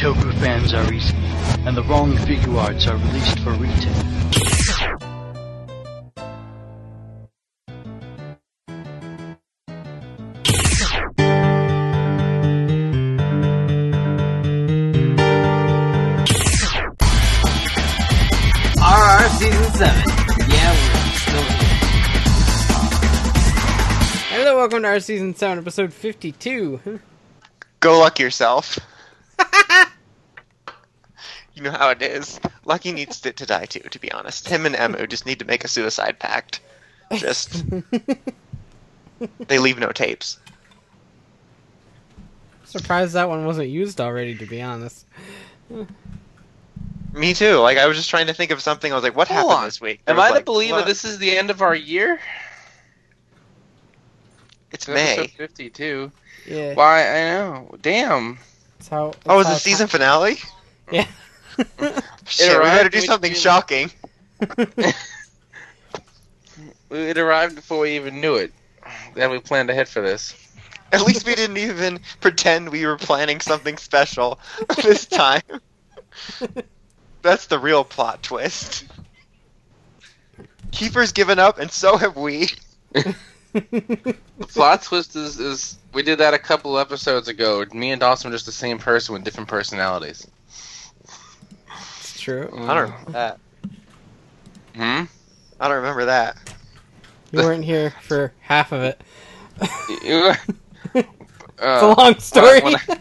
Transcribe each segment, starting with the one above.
a toku fans are easy and the wrong Figuarts are released for retail. RR Season 7. Yeah, we're still here. Hello, welcome to our season seven, episode fifty-two. Go luck yourself. You know how it is. Lucky needs to, to die too, to be honest. Him and Emu just need to make a suicide pact. Just. they leave no tapes. Surprised that one wasn't used already, to be honest. Me too. Like, I was just trying to think of something. I was like, what Hold happened on. this week? There Am was I to like, believe what? that this is the end of our year? It's Episode May. 52. Yeah, Why, I know. Damn. that's how. Oh, that's is the season finale? Yeah. Shit, we arrived better do something shocking. It arrived before we even knew it. Then we planned ahead for this. At least we didn't even pretend we were planning something special this time. That's the real plot twist. Keeper's given up, and so have we. The plot twist is, is we did that a couple episodes ago. Me and Dawson were just the same person with different personalities. It's true. I don't remember that. Hmm? I don't remember that. You weren't here for half of it. You- It's Uh, a long story. when I-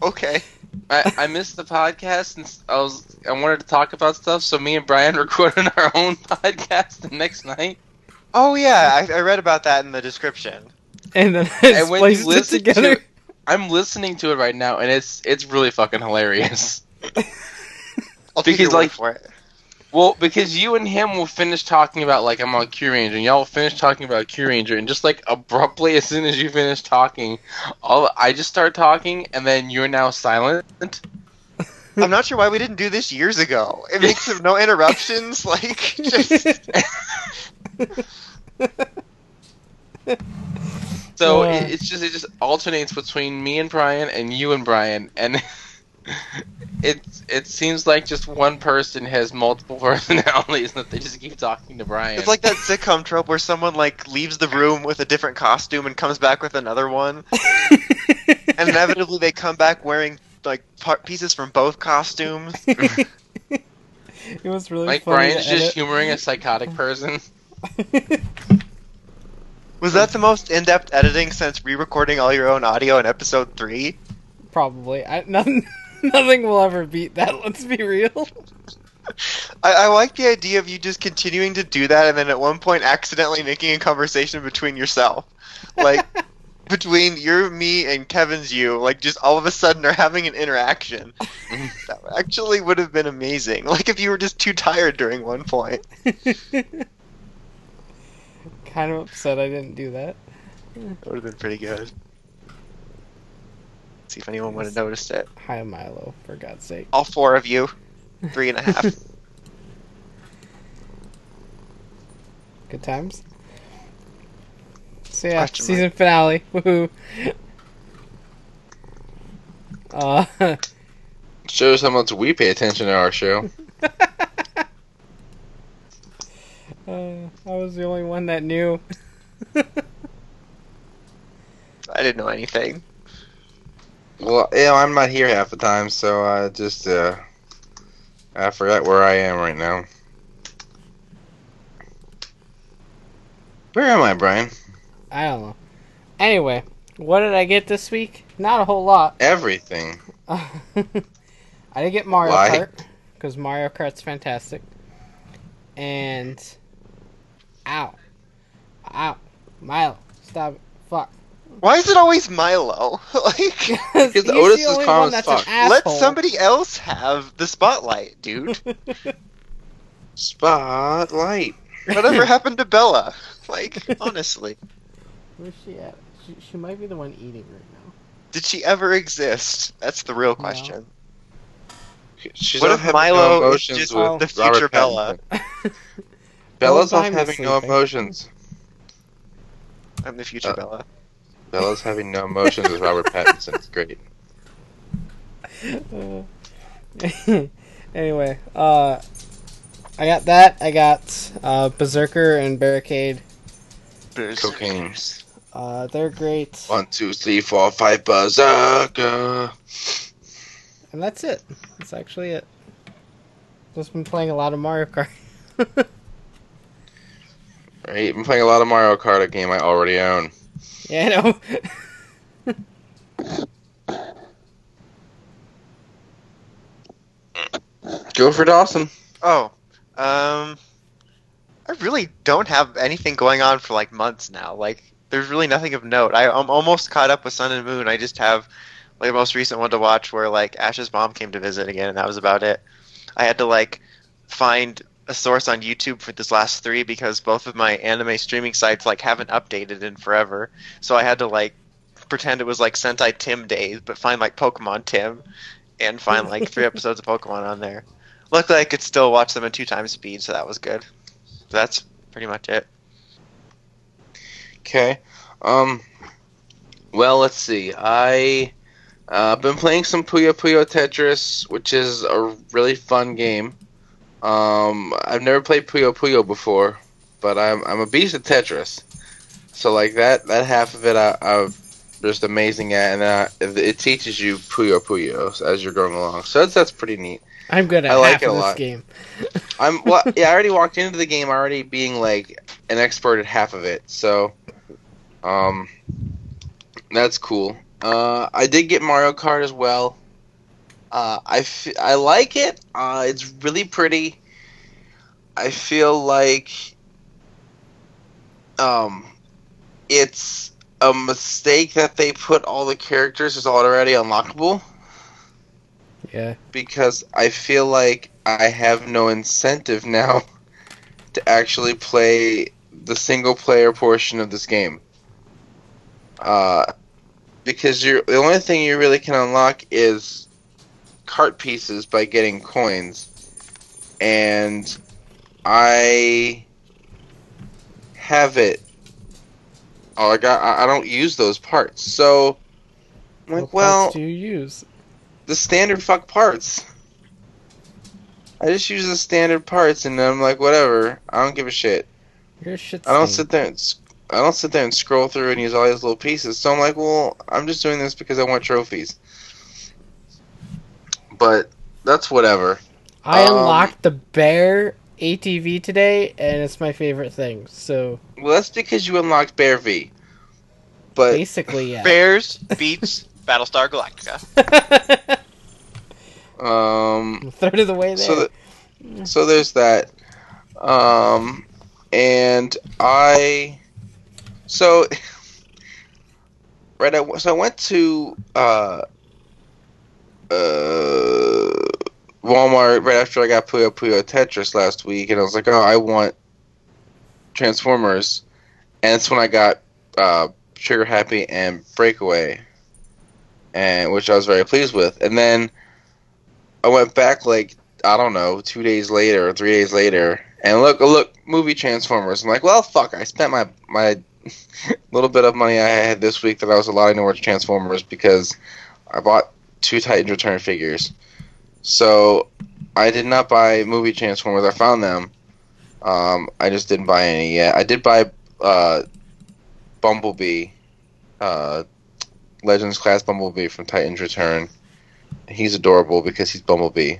Okay. I, I missed the podcast and s- I was I wanted to talk about stuff, so me and Brian recorded our own podcast the next night. Oh yeah, I, I read about that in the description. and then I And when you spliced it listen to together. it, I'm listening to it right now, and it's it's really fucking hilarious. I'll take Because, your word like- for it. Well, because you and him will finish talking about like I'm on Kyuranger, and y'all will finish talking about Kyuranger, and just like abruptly as soon as you finish talking, all I just start talking, and then you're now silent. I'm not sure why we didn't do this years ago. It makes no interruptions. Like, just So Yeah. it, it's just it just alternates between me and Brian and you and Brian, and it it seems like just one person has multiple personalities that they just keep talking to Brian. it's like that sitcom trope where someone like leaves the room with a different costume and comes back with another one, and inevitably they come back wearing like part pieces from both costumes. it was really like funny Brian's just edit. humoring a psychotic person. Was that the most in-depth editing since re-recording all your own audio in episode three? Probably. I, nothing, nothing will ever beat that. Let's be real. I, I like the idea of you just continuing to do that and then at one point accidentally making a conversation between yourself. Like between your me and Kevin's you, like just all of a sudden are having an interaction. that actually would have been amazing. Like if you were just too tired during one point. kind of upset I didn't do that. That would have been pretty good. See if anyone would have noticed it. Hi, Milo, for God's sake. All four of you. Three and a half. Good times. So yeah, Question mark. season finale. Woohoo. Uh, Shows how much we pay attention to our show. uh, I was the only one that knew. I didn't know anything. Well, yeah, I'm not here half the time, so I just uh, I forgot where I am right now. Where am I, Brian? I don't know. Anyway, what did I get this week? Not a whole lot. Everything. I did get Mario Why? Kart because Mario Kart's fantastic. And ow, ow, Milo, stop it, fuck. Why is it always Milo? like Because Because Otis is calm as fuck. let somebody else have the spotlight, dude. Spotlight. Whatever happened to Bella? Like, honestly, Where's she at? She, she might be the one eating right now. did she ever exist? That's the real question. She's What if Milo no is just with the future Robert Bella? Bella's off having no sleeping. emotions. I'm the future Uh, Bella. Bella's having no emotions with Robert Pattinson. It's great. anyway, uh, I got that. I got uh, Berserker and Barricade. Cocaine. Uh, they're great, One, two, three, four, five, berserker. and that's it. That's actually it. Just been playing a lot of Mario Kart. Right, I'm playing a lot of Mario Kart, a game I already own. Yeah, I know. Go for Dawson. Oh, um, I really don't have anything going on for like months now. Like, there's really nothing of note. I, I'm almost caught up with Sun and Moon. I just have like the most recent one to watch where like Ash's mom came to visit again, and that was about it. I had to like find a source on YouTube for this last three because both of my anime streaming sites like haven't updated in forever. So I had to like pretend it was like Sentai Tim days, but find like Pokemon Tim and find like three episodes of Pokemon on there. Luckily, I could still watch them at two times speed, so that was good. So that's pretty much it. Okay. Um. Well, let's see. I uh, been playing some Puyo Puyo Tetris, which is a really fun game. Um, I've never played Puyo Puyo before, but I'm I'm a beast at Tetris. So like that that half of it, I, I'm just amazing at, and uh, it, it teaches you Puyo Puyo as you're going along. So that's that's pretty neat. I'm good at I like half it a of this lot. game. I'm well, yeah. I already walked into the game already being like an expert at half of it, so um, that's cool. Uh, I did get Mario Kart as well. Uh, I f- I like it. Uh, it's really pretty. I feel like um, it's a mistake that they put all the characters as already unlockable Yeah. because I feel like I have no incentive now to actually play the single player portion of this game. Uh, because you're the only thing you really can unlock is cart pieces by getting coins, and I have it. Oh, I got. I don't use those parts, so. I'm What like, well, parts do you use? the standard fuck parts. I just use the standard parts, and I'm like, whatever. I don't give a shit. You're a shit. I don't sit there and I don't sit there and scroll through and use all these little pieces. So I'm like, well, I'm just doing this because I want trophies. But that's whatever. I um, unlocked the bear ATV today, and it's my favorite thing. So Well, that's because you unlocked Bear V. But basically, yeah. Bears beats Battlestar Galactica. um, I'm a third of the way there. so th- so there's that. Um, and I so right. I, w- so I went to uh uh Walmart right after I got Puyo Puyo Tetris last week, and I was like, oh, I want Transformers, and that's when I got uh, Trigger Happy and Breakaway, and which I was very pleased with. And then I went back like I don't know, two days later three days later, and look, look, movie Transformers. I'm like, well, fuck, I spent my my little bit of money I had this week that I was allowing towards Transformers because I bought two Titans Return figures. So I did not buy movie Transformers. I found them. Um, I just didn't buy any yet. I did buy uh, Bumblebee, uh, Legends class Bumblebee from Titans Return. He's adorable because he's Bumblebee.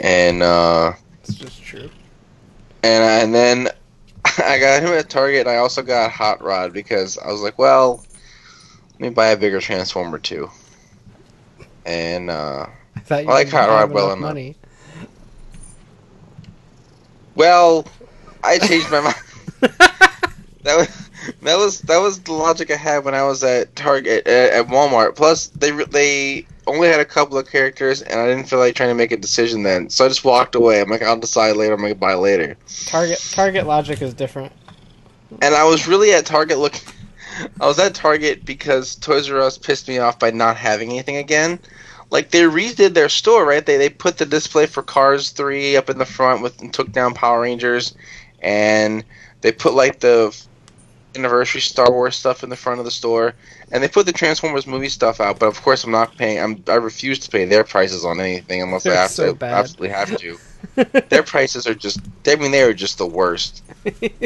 And uh, it's just true. and and then I got him at Target. And I also got Hot Rod because I was like, well, me buy a bigger Transformer too. And uh, I thought you I like Hot Rod well enough. money. well, I changed my mind. That was that was that was the logic I had when I was at Target at, at Walmart. Plus, they they only had a couple of characters, and I didn't feel like trying to make a decision then, so I just walked away. I'm like, I'll decide later. I'm gonna buy later. Target Target logic is different. And I was really at Target looking. I was at Target because Toys R Us pissed me off by not having anything again. Like they redid their store, right? They they put the display for Cars three up in the front with and took down Power Rangers, and they put like the anniversary Star Wars stuff in the front of the store, and they put the Transformers movie stuff out. But of course, I'm not paying. I'm I refuse to pay their prices on anything unless I They're have so to. bad. Absolutely have to. their prices are just. I mean, they are just the worst.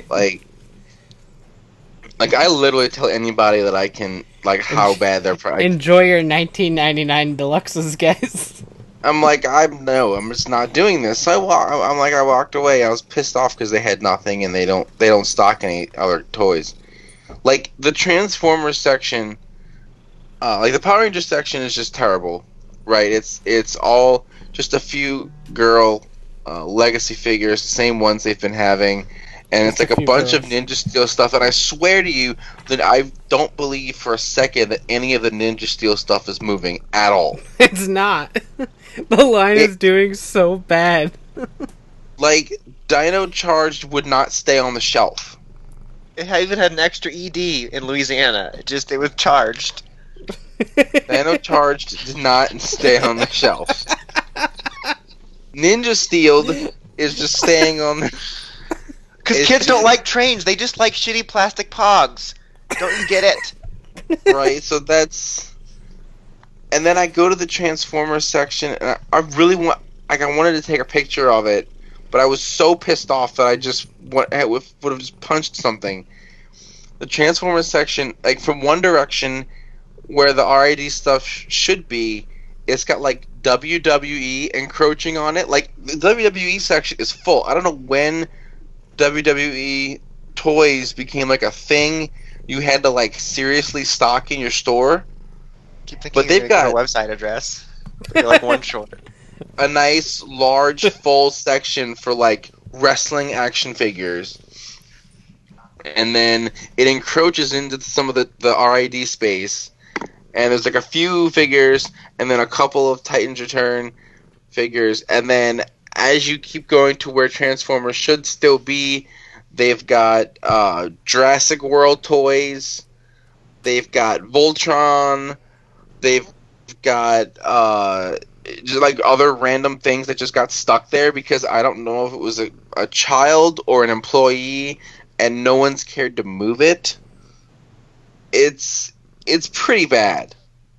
Like, like I literally tell anybody that I can like how bad their price. Enjoy your 1999 deluxes, guys. I'm like, I'm no, I'm just not doing this. So I wa- I'm like, I walked away. I was pissed off because they had nothing and they don't they don't stock any other toys. Like the Transformers section, uh, like the Power Rangers section is just terrible, right? It's it's all just a few girl uh, legacy figures, the same ones they've been having. And it's Just a like a few bunch of. Ninja Steel stuff, and I swear to you that I don't believe for a second that any of the Ninja Steel stuff is moving at all. It's not. the line It- is doing so bad. like Dino Charged would not stay on the shelf. It even had an extra ED in Louisiana. It just it was charged. Dino Charged did not stay on the shelf. Ninja Steel is just staying on the. Because kids don't like trains. They just like shitty plastic pogs. Don't you get it? right. So that's. And then I go to the Transformers section, and I, I really want. Like I wanted to take a picture of it, but I was so pissed off that I just eh, would would have just punched something. The Transformers section, like from One Direction, where the RID stuff sh- should be, it's got like WWE encroaching on it. Like the WWE section is full. I don't know when WWE toys became like a thing. You had to like seriously stock in your store. Keep thinking But they've got- a website address. You're like one short. a nice large full section for like wrestling action figures and then it encroaches into some of the, the RID space and there's like a few figures and then a couple of Titans Return figures and then as you keep going to where Transformers should still be they've got uh, Jurassic World toys they've got Voltron they've got uh, just like other random things that just got stuck there because I don't know if it was a, a child or an employee and no one's cared to move it. It's it's pretty bad.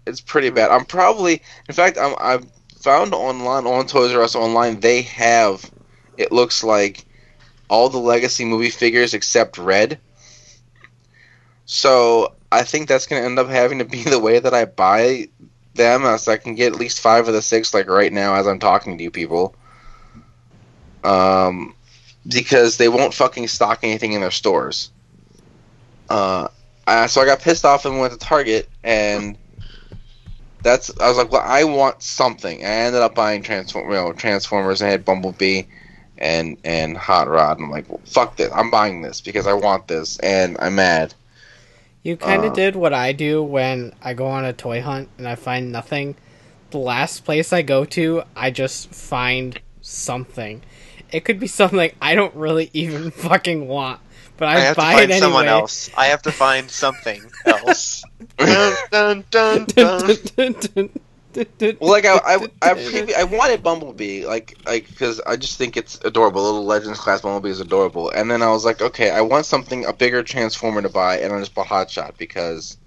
It's pretty bad. I'm probably in fact I'm I've found online on Toys R Us online they have it looks like all the legacy movie figures except red. So I think that's gonna end up having to be the way that I buy them as I can get at least five of the six like right now as I'm talking to you people. Um, because they won't fucking stock anything in their stores. Uh, I, so I got pissed off and went to Target and that's I was like, well, I want something. I ended up buying Transform, you know, Transformers. I had Bumblebee and and Hot Rod. And I'm like, well, fuck this. I'm buying this because I want this, and I'm mad. You kind of Uh, did what I do when I go on a toy hunt and I find nothing. The last place I go to, I just find something. It could be something I don't really even fucking want, but I, I have to find it anyway. someone else. I have to find something else. Dun, dun, dun, dun. Well, like I, I, I, previ- I wanted Bumblebee, like, like because I just think it's adorable. Little Legends class Bumblebee is adorable. And then I was like, okay, I want something a bigger Transformer to buy, and I just bought Hotshot because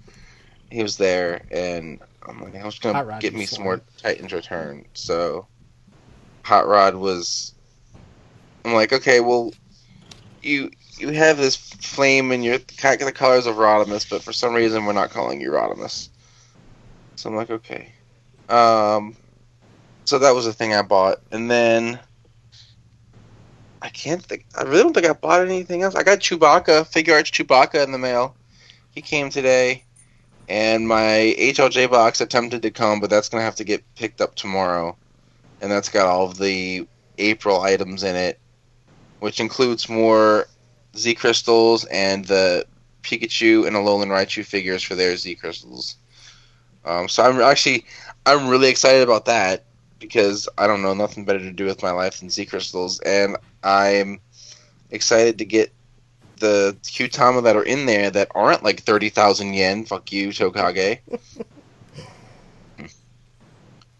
he was there, and I'm like, I was Hot gonna Rod get me some more Titans Return. So, Hot Rod was. I'm like, okay, well, you you have this flame and you're kind of the colors of Rodimus, but for some reason we're not calling you Rodimus. So I'm like, okay. Um, so that was the thing I bought, and then I can't think. I really don't think I bought anything else. I got Chewbacca Figuarts Chewbacca in the mail. He came today, and my HLJ box attempted to come, but that's gonna have to get picked up tomorrow, and that's got all of the April items in it, which includes more Z crystals and the Pikachu and Alolan Raichu figures for their Z crystals. Um, so I'm actually I'm really excited about that because I don't know nothing better to do with my life than Z crystals, and I'm excited to get the Kyutama that are in there that aren't like thirty thousand yen. Fuck you, Tokage.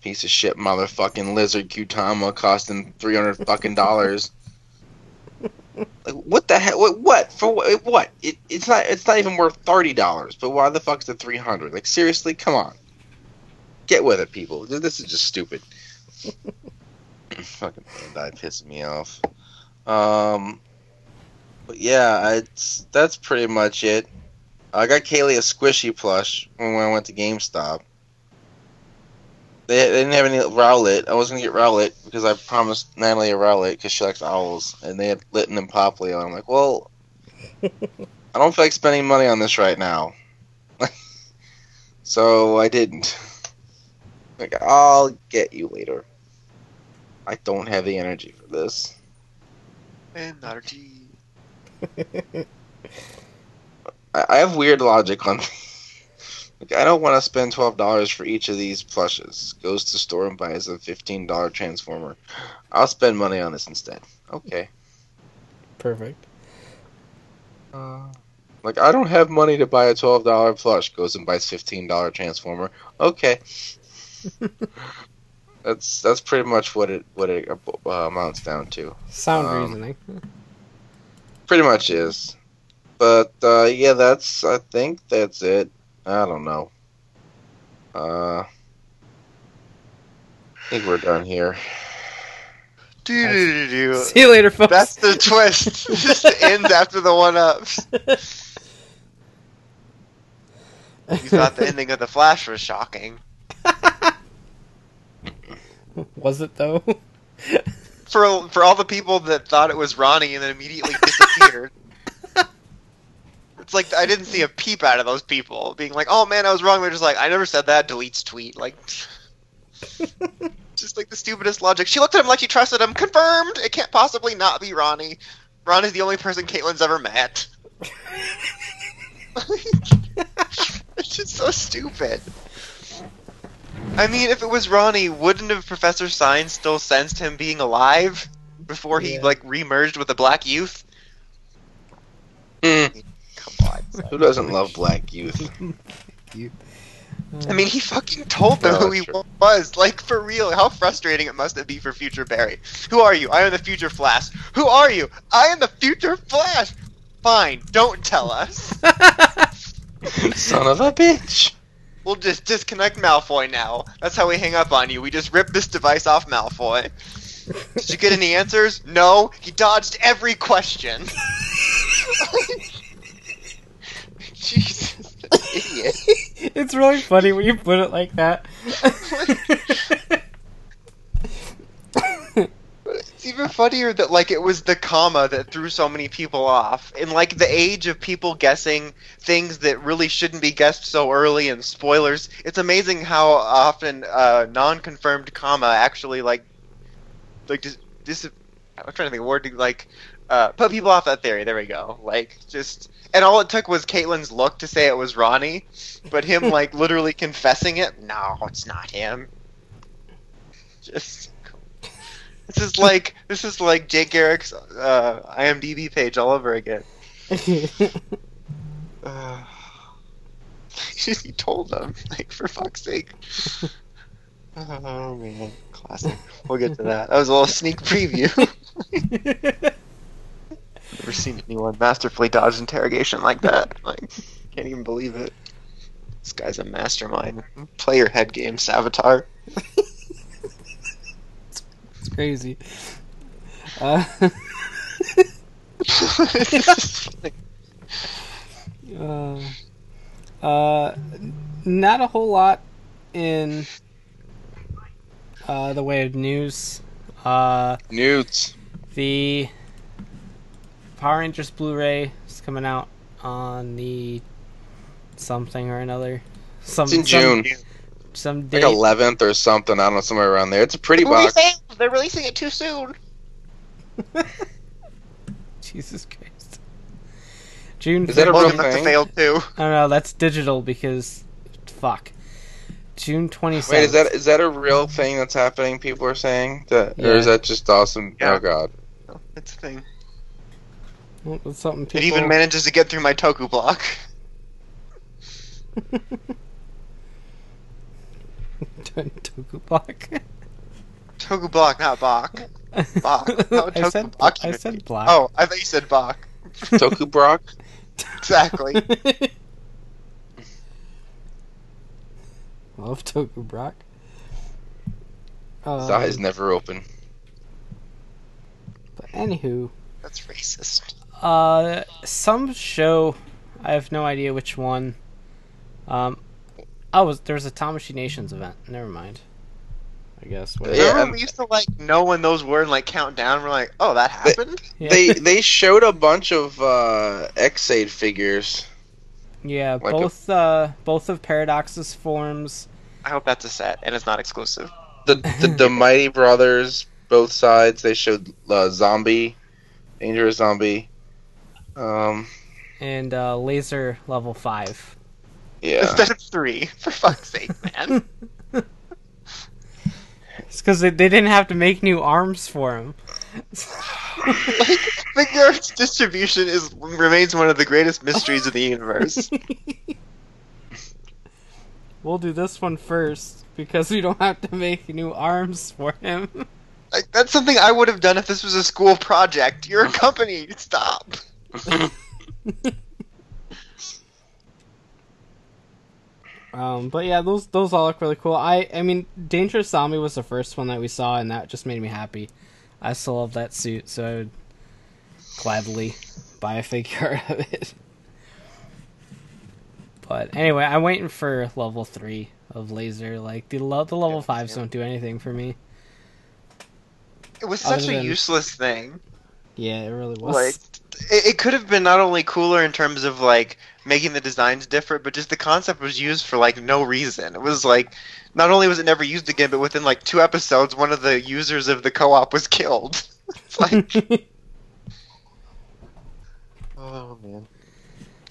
Piece of shit, motherfucking lizard Kyutama costing three hundred fucking dollars. Like what the heck? What? What for? What? what? It, it's not. It's not even worth thirty dollars. But why the fuck's it three hundred? Like seriously, come on. Get with it, people. This is just stupid. Fucking Bandai pissing me off. Um, but yeah, it's that's pretty much it. I got Kaylee a squishy plush when I went to GameStop. They, they didn't have any Rowlet. I was gonna get Rowlet because I promised Natalie a Rowlet because she likes owls, and they had Litten and Poplio. And I'm like, well, I don't feel like spending money on this right now, so I didn't. Like, I'll get you later. I don't have the energy for this. Energy. I, I have weird logic on. Like, I don't want to spend twelve dollars for each of these plushes. Goes to store and buys a fifteen dollar transformer. I'll spend money on this instead. Okay. Perfect. Uh, like I don't have money to buy a twelve dollar plush. Goes and buys fifteen dollar transformer. Okay. that's that's pretty much what it what it uh, amounts down to. Sound Um, reasoning. Pretty much is. But uh, yeah, that's I think that's it. I don't know. Uh, I think we're done here. Do do do do. See you later, folks. That's the twist. Just ends after the one ups. You thought the ending of the Flash was shocking. Was it though? For for all the people that thought it was Ronnie and then immediately disappeared. It's like I didn't see a peep out of those people being like, "Oh man, I was wrong." They're just like, "I never said that." Deletes tweet like, just like the stupidest logic. She looked at him like she trusted him. Confirmed. It can't possibly not be Ronnie. Ronnie's the only person Caitlin's ever met. it's just so stupid. I mean, if it was Ronnie, wouldn't have Professor Signs still sensed him being alive before he Yeah. like remerged with the Black Youth? Hmm. Come on. Who doesn't love Black Youth? I mean, he fucking told them No, who he true. was. Like, for real, how frustrating it must have been for Future Barry. Who are you? I am the Future Flash. Who are you? I am the Future Flash. Fine, don't tell us. Son of a bitch. We'll just disconnect Malfoy now. That's how we hang up on you. We just rip this device off Malfoy. Did you get any answers? No. He dodged every question. Jesus, idiot. it's really funny when you put it like that. It's even funnier that like it was the comma that threw so many people off. In like the age of people guessing things that really shouldn't be guessed so early and spoilers, it's amazing how often a non-confirmed comma actually like like just dis- I'm trying to think of a word to like uh, put people off that theory. There we go. Like just and all it took was Caitlin's look to say it was Ronnie, but him like literally confessing it. No, it's not him. Just this is like this is like Jay Garrick's uh, IMDb page all over again. Uh, he told them, like for fuck's sake. Oh man, classic. We'll get to that. That was a little sneak preview. Never seen anyone masterfully dodge interrogation like that. Like, can't even believe it. This guy's a mastermind. Play your head game, Savitar. it's crazy. Uh, uh, uh, not a whole lot in uh, the way of news. Uh, Newts. the Power Rangers Blu-ray is coming out on the something or another. Some, It's in some- June. Some date. Like 11th or something. I don't know, somewhere around there. It's a pretty box. They're releasing it too soon. Jesus Christ. June. Is that a real thing? failed too. I don't know. That's digital because fuck. June twenty Wait, is that is that a real thing that's happening? People are saying that, or is that just awesome? Oh yeah. Oh god. it's a thing. That's something people. It even manages to get through my Toku block. Toku block. Toku block, not Bach. Bach. How would I said Bach I said be? black. Oh, I thought you said Bach. Toku Brock. Exactly. Love Toku Brock. His Um, eyes never open. But anywho, That's racist. Uh, some show, I have no idea which one. Um, oh, was there was a Tamashii Nations event? Never mind. I guess. whatever. Yeah, Remember we used to like know when those were and like count down. We're like, oh, that happened. Yeah. They they showed a bunch of uh, Ex-Aid figures. yeah, like a- both uh, both of Paradox's forms. I hope that's a set and it's not exclusive. The the, the Mighty Brothers, both sides. They showed uh, Zombie, Dangerous Zombie. Um, and uh, Lazer level five. yeah. Instead of three, for fuck's sake, man. It's because they, they didn't have to make new arms for him. like, Figuarts distribution is remains one of the greatest mysteries of the universe. we'll do this one first because we don't have to make new arms for him. Like that's something I would have done if this was a school project. You're a company. Stop. Um, but yeah, those those all look really cool. I I mean, Dangerous Zombie was the first one that we saw, and that just made me happy. I still love that suit, so I would gladly buy a figure of it. But anyway, I'm waiting for level three of Lazer. Like the lo- the level Yeah, fives yeah. don't do anything for me. It was Other such a than- useless thing. Yeah, it really was. Like it, it could have been not only cooler in terms of like making the designs different, but just the concept was used for like no reason. It was like not only was it never used again, but within like two episodes, one of the users of the co-op was killed. it's like, oh man,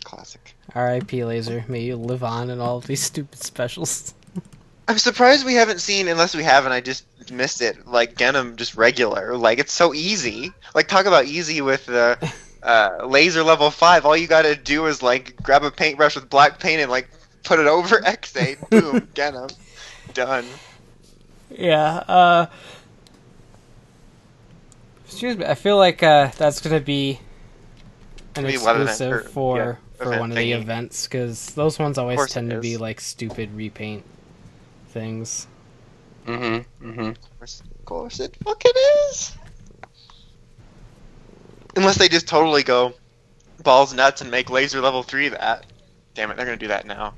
classic. R.I.P. Lazer. May you live on in all of these stupid specials. I'm surprised we haven't seen, unless we haven't, I just missed it. Like Genm, just regular. Like it's so easy. Like talk about easy with the uh, Lazer level five. All you gotta do is like grab a paintbrush with black paint and like put it over Ex-Aid. Boom, Genm, done. Yeah, uh Excuse me, I feel like uh that's gonna be an Maybe one of exclusive or- for yeah, for event one of the events because those ones always tend to be like stupid repaint things. Mm-hmm. Mm-hmm. Of course, of course it fucking is. Unless they just totally go balls nuts and make Lazer level three that. Damn it, they're gonna do that now.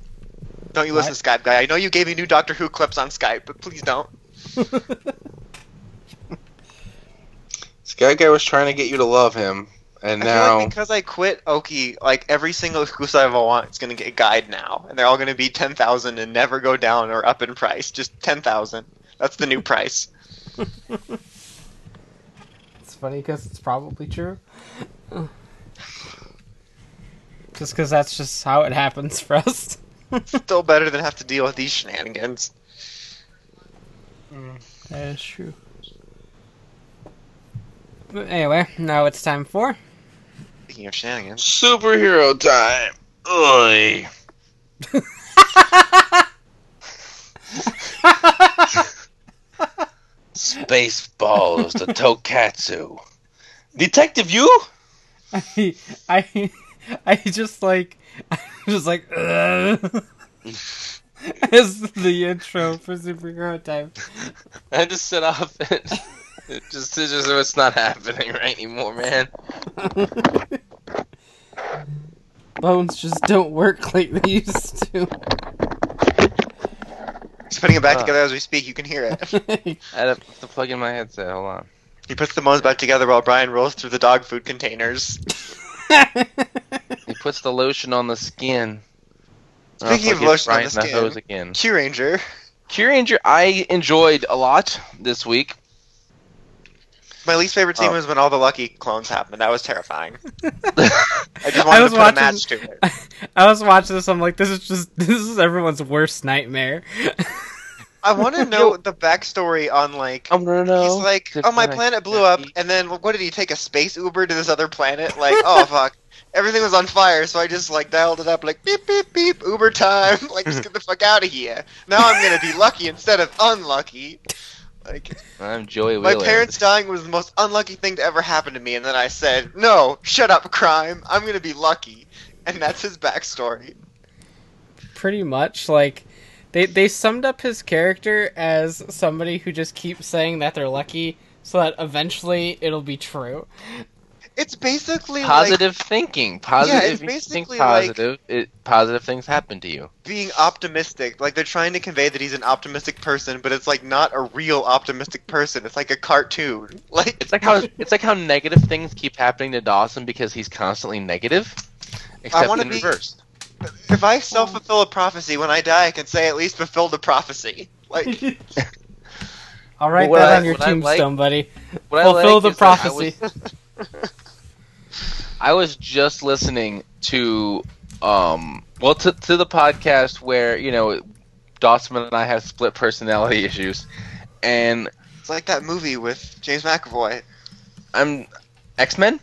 Don't you listen, What? Skype guy? I know you gave me new Doctor Who clips on Skype, but please don't. Sky Guy was trying to get you to love him, and I feel now like because I quit Oki, like every single exclusive I want is gonna get a guide now, and they're all gonna be ten thousand and never go down or up in price. Just ten thousand. That's the new price. It's funny because it's probably true. Just because that's just how it happens for us. Still better than have to deal with these shenanigans. Mm, that is true. But anyway, now it's time for Speaking of shenanigans, superhero time. Oi. Spaceballs the Tokatsu. Detective you? I I I just like I just like uh, "Ugh." as the intro for superhero time. I just to sit off it. It just, it's just it's not happening right anymore, man. Bones just don't work like they used to. He's putting it back Uh. together as we speak. You can hear it. I had to plug in my headset. Hold on. He puts the bones back together while Brian rolls through the dog food containers. He puts the lotion on the skin. Speaking of lotion on right the in skin. hose again. Kyuranger. Q Ranger, I enjoyed a lot this week. My least favorite scene Oh. was when all the Lucky clones happened. That was terrifying. I just I wanted was to put watching- a match to it. I was watching this. I'm like, this is just this is everyone's worst nightmare. I want to know the backstory on like. I'm gonna know. He's like, if oh, my planet blew up, and then what did he take a space Uber to this other planet? Like, oh fuck, everything was on fire, so I just like dialed it up, like beep beep beep, Uber time, like just get the fuck out of here. Now I'm gonna be lucky instead of unlucky. Like I'm Joey my parents dying was the most unlucky thing to ever happen to me, and then I said, "No, shut up, crime. I'm gonna be lucky," and that's his backstory. Pretty much, like they they summed up his character as somebody who just keeps saying that they're lucky, so that eventually it'll be true. It's basically like Positive thinking. Positive. it's if you think basically like- positive. it, positive things happen to you. being optimistic. Like they're trying to convey that he's an optimistic person, but it's like not a real optimistic person. It's like a cartoon. Like It's like how it's like how negative things keep happening to Dawson because he's constantly negative. Except wanna in be- reverse. if I self fulfill a prophecy when I die, I can say at least fulfill the prophecy. Like I'll write What that I- on your what I like- tombstone, buddy. Fulfill like the is I prophecy. I was just listening to um well to to the podcast where you know Dawson and I have split personality issues, and it's like that movie with James McAvoy. I'm X Men.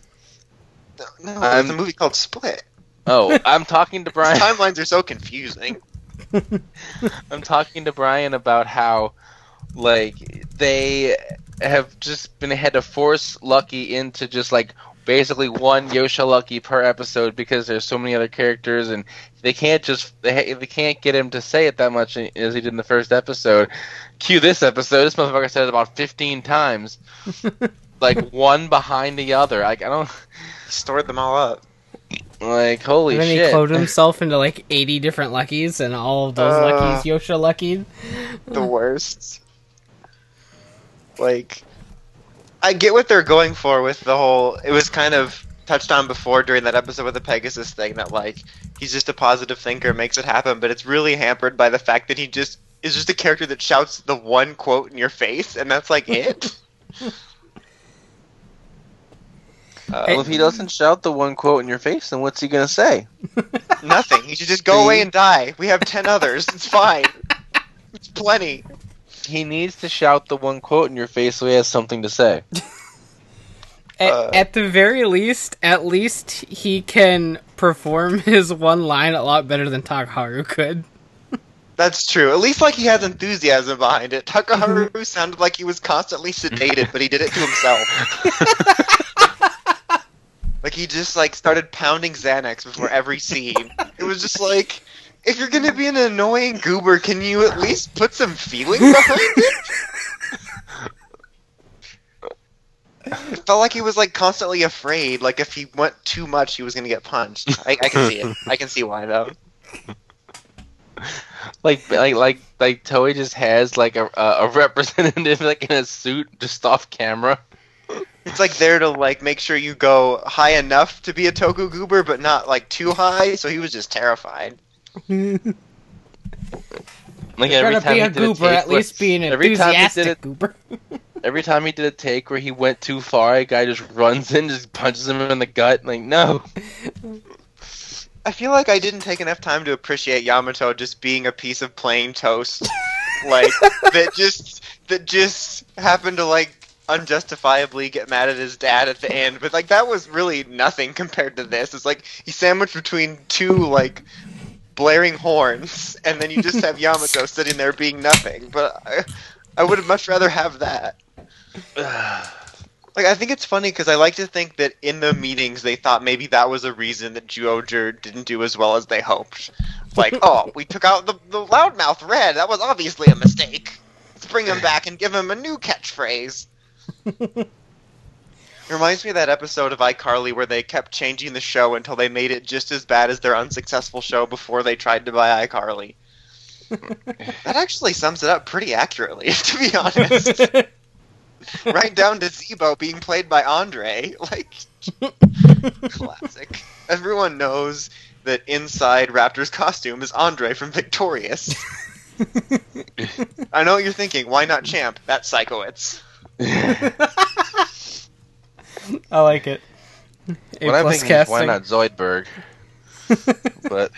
No, no there's a movie called Split. Oh, I'm talking to Brian. Timelines are so confusing. I'm talking to Brian about how, like, they have just been had to force Lucky into just like basically one Yosha Lucky per episode because there's so many other characters and they can't just they, they can't get him to say it that much as he did in the first episode. Cue this episode. This motherfucker said it about 15 times, like one behind the other. Like I don't He stored them all up. like holy and then shit. he cloned himself into like 80 different luckies, and all of those Uh. luckies Yosha luckied. the worst. Like, I get what they're going for with the whole. It was kind of touched on before during that episode with the Pegasus thing that like he's just a positive thinker, makes it happen, but it's really hampered by the fact that he just is just a character that shouts the one quote in your face, and that's like it. Uh, well, if he doesn't shout the one quote in your face, then what's he gonna say? Nothing. He should just go away and die. We have ten others. It's fine. It's plenty. He needs to shout the one quote in your face so he has something to say. At, Uh. at the very least, at least he can perform his one line a lot better than Takaharu could. That's true. At least like he has enthusiasm behind it. Takaharu sounded like he was constantly sedated, but he did it to himself. like he just like started pounding Xanax before every scene. It was just like if you're gonna be an annoying goober, can you at least put some feeling behind it? It felt like he was like constantly afraid. Like if he went too much, he was gonna get punched. I, I can see it. I can see why though. Like, like, like, like Toei just has like a a a representative like in a suit just off camera. It's like there to like make sure you go high enough to be a Toku goober, but not like too high. So he was just terrified. Like You're every time be he a did a take at where- least be an every time he did enthusiastic it- goober. Every time he did a take where he went too far, a guy just runs in, just punches him in the gut. Like, no. I feel like I didn't take enough time to appreciate Yamato just being a piece of plain toast, like that just that just happened to like unjustifiably get mad at his dad at the end. But like that was really nothing compared to this. It's like he's sandwiched between two like blaring horns, and then you just have Yamato sitting there being nothing. But I, I would much rather have that. Like I think it's funny because I like to think that in the meetings they thought maybe that was a reason that Zyuohger didn't do as well as they hoped. Like, oh, we took out the, the loudmouth red. That was obviously a mistake. Let's bring him back and give him a new catchphrase. It reminds me of that episode of iCarly where they kept changing the show until they made it just as bad as their unsuccessful show before they tried to buy iCarly. that actually sums it up pretty accurately, to be honest. right down to Zebo being played by Andre. Like, classic. Everyone knows that inside Raptor's costume is Andre from Victorious. I know what you're thinking. Why not Champ? That's Psychoids. I like it. A what I'm thinking is, why not Zoidberg? but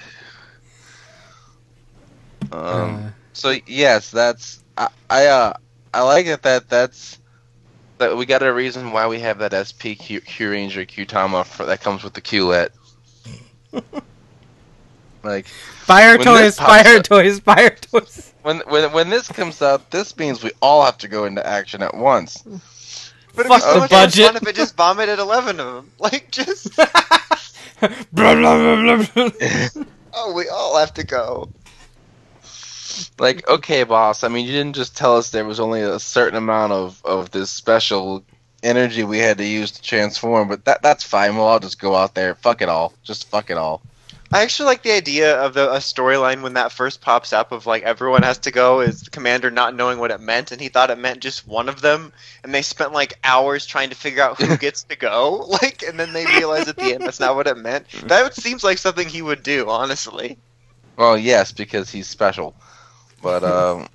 um, Uh, so yes, that's I, I uh I like it that that's that we got a reason why we have that SP Q, Kyuranger Q Tama for that comes with the Qlet. Like Fire toys, fire up- toys, fire toys. when when when this comes out, this means we all have to go into action at once. But Fuck so the budget. more fun if it just vomited eleven of them. Like just blah, blah, blah, blah, blah. oh, we all have to go. Like, okay, boss. I mean, you didn't just tell us there was only a certain amount of of this special energy we had to use to transform, but that that's fine. We'll all just go out there. Fuck it all. Just fuck it all. I actually like the idea of the a storyline when that first pops up of like everyone has to go is the commander not knowing what it meant and he thought it meant just one of them and they spent like hours trying to figure out who gets to go like and then they realize at the end that's not what it meant. That seems like something he would do, honestly. Well, yes, because he's special. But um,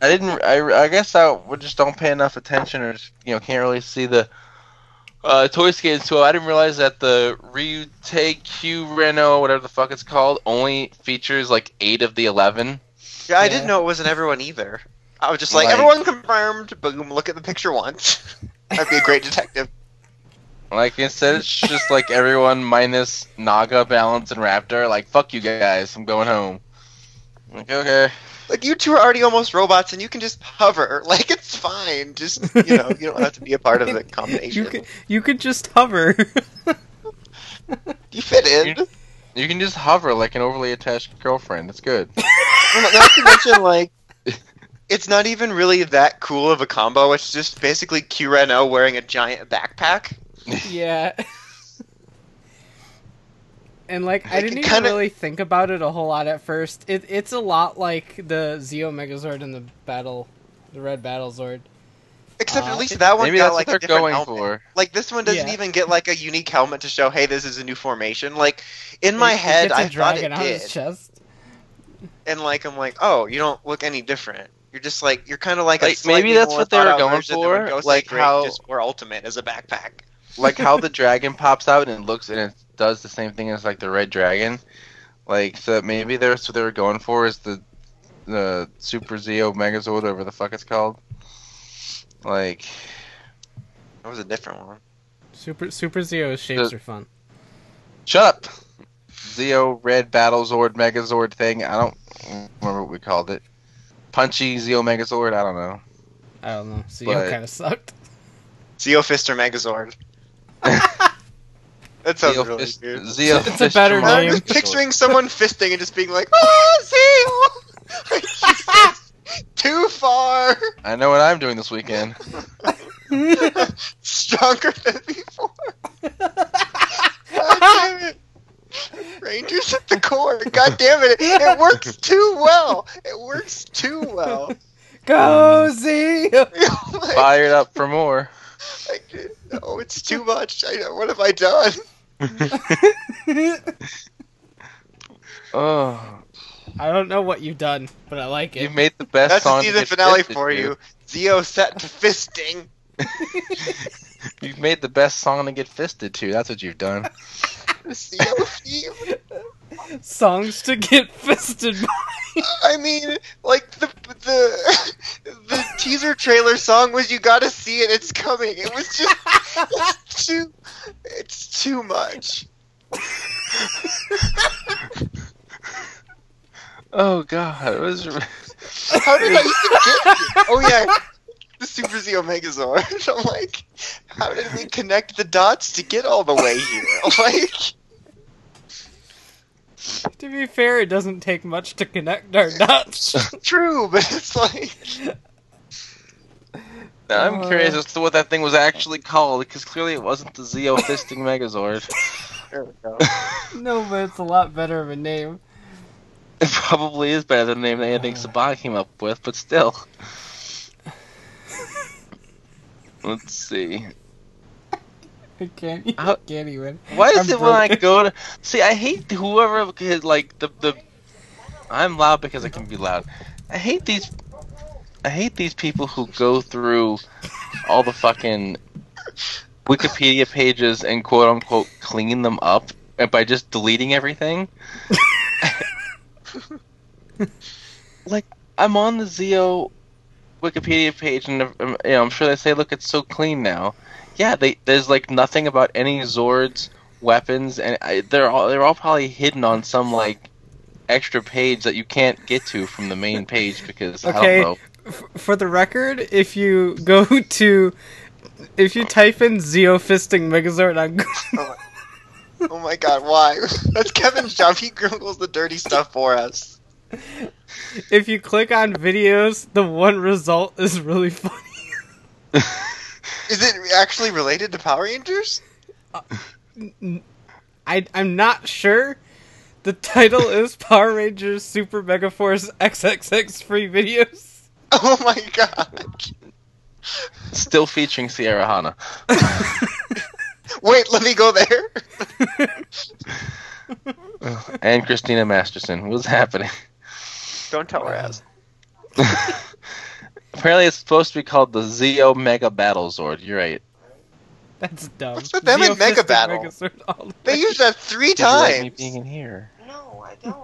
I didn't. I, I guess I would just don't pay enough attention, or just, you know, can't really see the uh, toy skates. So I didn't realize that the Ryutei Kyuren-Oh, whatever the fuck it's called, only features like eight of the eleven. Yeah, I Yeah. didn't know it wasn't everyone either. I was just like, Like- everyone confirmed. Boom! Look at the picture once. I'd be a great detective. Like instead, it's just like everyone minus Naga, Balance, and Raptor. Like fuck you guys, I'm going home. Like okay. Like you two are already almost robots, and you can just hover. Like it's fine. Just you know, you don't have to be a part of the combination. You could, you could just hover. You fit in. You can just hover like an overly attached girlfriend. That's good. Well, not to mention, like, it's not even really that cool of a combo. It's just basically Kyuren-Oh wearing a giant backpack. yeah. And like, I Like, didn't even kinda- really think about it a whole lot at first. It, it's a lot like the Zeo Megazord and the battle, the Red Battle Zord. Except Uh, at least that one Maybe got that's like what a they're different going helmet. for. Like this one doesn't Yeah. even get like a unique helmet to show, hey, this is a new formation. Like in my It- it head, gets a I thought dragon it on his did, chest. and like I'm like, oh, you don't look any different. You're just like you're kind of like, Like, a maybe slightly that's more what they were thought-out going version than for, Ghost like Great how- just wore ultimate as a backpack. like how the dragon pops out and looks and it does the same thing as like the red dragon. Like so maybe that's what they were going for is the the Super Zeo Megazord, whatever the fuck it's called. Like That was a different one. Super Super Zeo's shapes The- are fun. shut up. Zeo Red Battle Zord Megazord thing. I don't remember what we called it. Punchy Zeo Megazord. I don't know. I don't know. Zeo kind of sucked. Zeo Fister Megazord. That sounds Zeo really Fist- weird. Zeo It's a better name. I'm just picturing someone fisting and just being like, "Oh, Zeo!" Too far. I know what I'm doing this weekend. Stronger than before. God damn it. Rangers at the core. God damn it. It works too well. It works too well. Go Zeo! Like, Fired up for more. I did- no, it's too much. I, what have I done? Oh, I don't know what you've done, but I like it. you've made the best That's the song. to season finale fisted for to. you. Zeo set to fisting. You've made the best song to get fisted to. That's what you've done. Zeo theme. Songs to get fisted by. I mean, like the the the teaser trailer song was "You Gotta See It, It's Coming." It was just it's too it's too much. Oh god, it was. How did I even get here? Oh yeah, the Super Zeo Megazord. I'm like, how did we connect the dots to get all the way here? Like, To be fair, it doesn't take much to connect our dots. true, but it's like, Now, I'm Uh. curious as to what that thing was actually called because clearly it wasn't the Zeo fisting Megazord. there we go. no, but it's a lot better of a name. It probably is better than the name that anything Saban came up with, but still. Let's see. I can't, How- can't even. Why is I'm it when I go to see? I hate whoever like the the. I'm loud because I can be loud. I hate these. I hate these people who go through all the fucking Wikipedia pages and quote unquote clean them up by just deleting everything. like I'm on the Zeo Wikipedia page and you know I'm sure they say look it's so clean now. Yeah, they, there's like nothing about any Zords weapons, and I, they're all they're all probably hidden on some like extra page that you can't get to from the main page because I Okay. don't know. F- for the record, if you go to, if you type in Zeo fisting Megazord on Google, oh, oh my god, why? That's Kevin's job. He Googles the dirty stuff for us. if you click on videos, the one result is really funny. Is it actually related to Power Rangers? I I'm not sure. The title is Power Rangers Super Mega Force XXX free videos. Oh my god. Still featuring Ciara Hanna. Wait, let me go there. and Christina Masterson. What's happening? Don't tell her as. Apparently, it's supposed to be called the Zeo Mega Battle Zord. You're right. That's dumb. What's with them and Zeo Mega fisting Battle? Megazord the They used that three Did you like me times. being in here? No, I don't.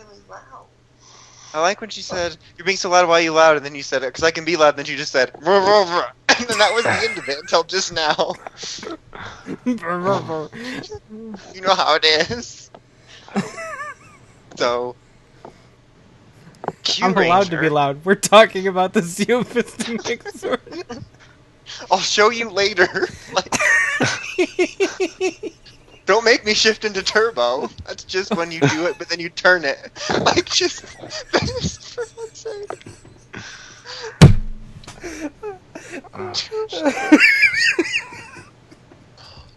Really loud. I like when she said, "You're being so loud. Why are you loud?" And then you said it because I can be loud. And then she just said, "Ruh, ruh, ruh." and then that was the end of it until just now. You know how it is. so, Q I'm allowed to be loud. We're talking about the fisting Megazord. I'll show you later. like, don't make me shift into turbo. That's just when you do it, but then you turn it. Like just, just for fuck's sake.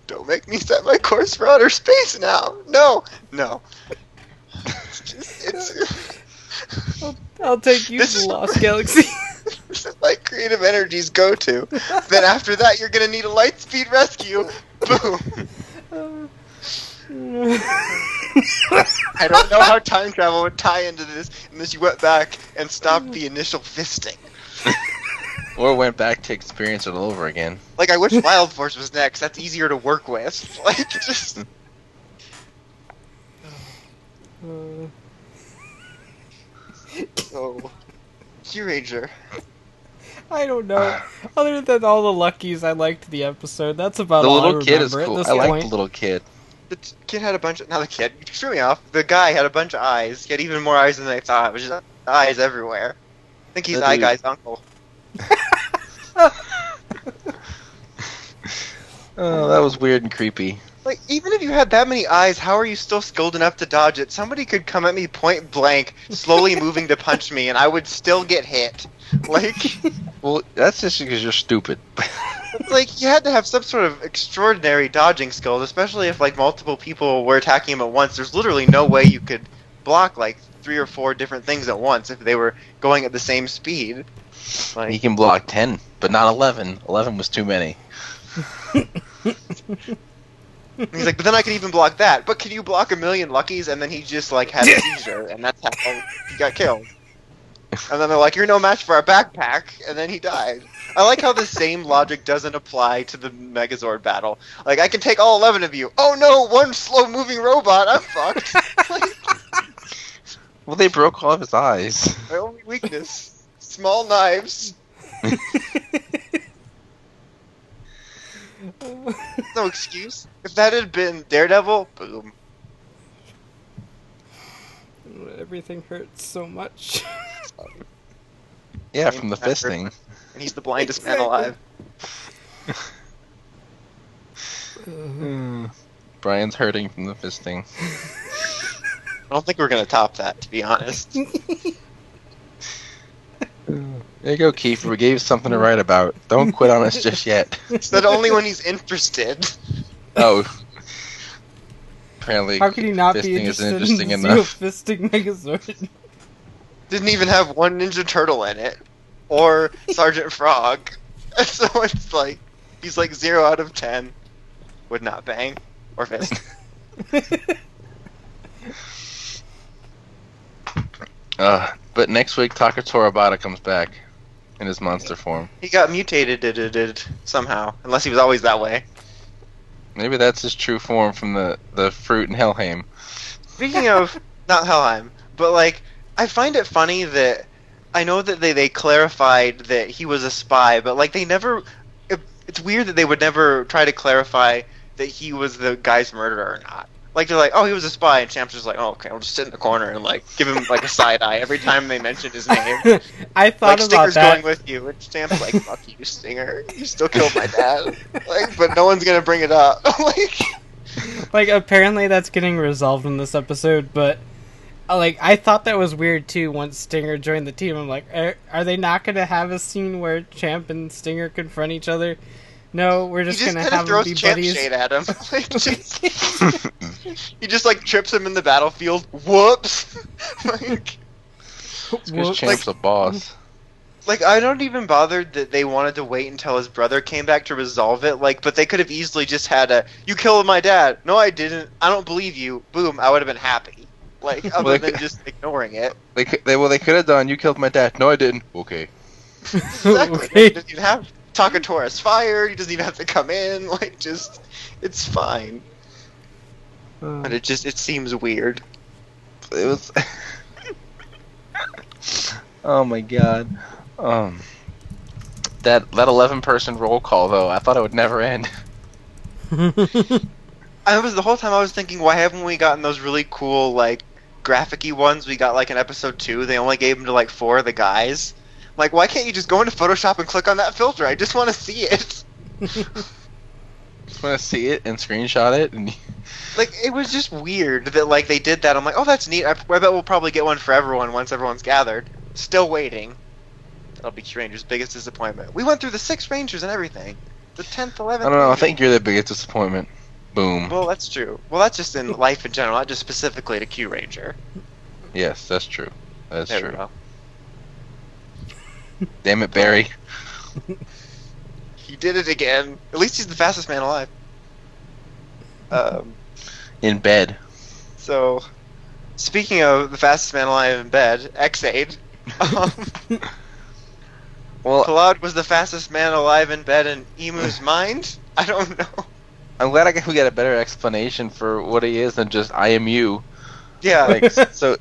Don't make me set my course for outer space now. No, no. It's just, it's, I'll take you This to is- the Lost Galaxy. this is like creative energies go to. Then after that, you're gonna need a light speed rescue. Boom. I don't know how time travel would tie into this unless you went back and stopped the initial fisting. Or went back to experience it all over again. Like I wish Wild Force was next. That's easier to work with. Like just oh, Kyuranger. I don't know. Other than all the luckies, I liked the episode. That's about the all little I kid is cool. I like point. the little kid. The t- kid had a bunch of. Not the kid. You threw me off. The guy had a bunch of eyes. He had even more eyes than I thought. It was just eyes everywhere. I think he's The Eye dude. Guy's uncle. Oh, that was weird and creepy. Like, even if you had that many eyes, how are you still skilled enough to dodge it? Somebody could come at me point blank, slowly moving to punch me, and I would still get hit. Like, Well, that's just because you're stupid. it's like you had to have some sort of extraordinary dodging skills, especially if like multiple people were attacking him at once. There's literally no way you could block like three or four different things at once if they were going at the same speed. Like, he can block 10, but not 11. 11 was too many. He's like, but then I could even block that. But can you block a million luckies? And then he just like had a seizure, and that's how he got killed. And then they're like, "You're no match for our backpack," and then he died. I like how the same logic doesn't apply to the Megazord battle. Like, I can take all eleven of you. Oh no, one slow-moving robot. I'm fucked. like, Well, they broke all of his eyes. my only weakness: small knives. No excuse. If that had been Daredevil, boom. Everything hurts so much. Yeah, from the fisting. And he's the blindest man alive. Brian's hurting from the fisting. I don't think we're gonna top that, to be honest. There you go, Kiefer. We gave you something to write about. Don't quit on us just yet. It's that only when he's interested. Oh. Apparently, How can you not be fisting interested, interesting in enough. Zeo fisting Megazord? Didn't even have one Ninja Turtle in it, or Sergeant Frog. So it's like he's like zero out of ten. Would not bang or fist. Uh, but next week, Takatorabata comes back in his monster form. he got mutated did, did, did, somehow, unless he was always that way. Maybe that's his true form from the, the fruit in Helheim. Speaking of not Helheim, but like I find it funny that I know that they they clarified that he was a spy, but like they never. It, it's weird that they would never try to clarify that he was the guy's murderer or not. Like they're like, oh, he was a spy, and Champ's just like, oh, okay, I'll just sit in the corner and like give him like a side eye every time they mention his name. I thought like about Stinger's that. going with you, and Champ's like, fuck you, Stinger, you still killed my dad. like, but no one's gonna bring it up. like, like apparently that's getting resolved in this episode but uh, like i thought that was weird too once stinger joined the team i'm like are, are they not to have a scene where champ and stinger confront each other no we're just, just going to have of them throws be Champ buddies shade at him. Like, just- he just like trips him in the battlefield. Whoops. like, Because Whoop. Champ's a boss. like I don't even bother that they wanted to wait until his brother came back to resolve it. Like, but they could have easily just had a "You killed my dad." No, I didn't. I don't believe you. Boom. I would have been happy. Like, other Well, than could- just ignoring it. They, could- they well they could have done. You killed my dad. No, I didn't. Okay. Exactly. Okay. He doesn't even have Takatora's fired. He doesn't even have to come in. Like, just it's fine. But it just it seems weird. It was. oh my god. Um. That that eleven person roll call though, I thought it would never end. I was the whole time I was thinking, why haven't we gotten those really cool like graphic-y ones we got like in episode two? They only gave them to like four of the guys. Like, why can't you just go into Photoshop and click on that filter? I just want to see it. Just want to see it and screenshot it, and Like, it was just weird that like they did that. I'm like, oh, that's neat. I, I bet we'll probably get one for everyone once everyone's gathered. Still waiting. That'll be Kyuranger's biggest disappointment. We went through the six Rangers and everything. The tenth, eleventh. I don't know. I think you're the biggest disappointment. Boom. Well, that's true. Well, that's just in life in general, not just specifically to Q Ranger. Yes, that's true. That's There true. Damn it, Barry. He did it again. At least he's the fastest man alive. Um, In bed. so, speaking of the fastest man alive in bed, Ex-Aid. Um, Well, Claude was the fastest man alive in bed in Emu's mind? I don't know. I'm glad I got, we got a better explanation for what he is than just I am you. Yeah, Like so.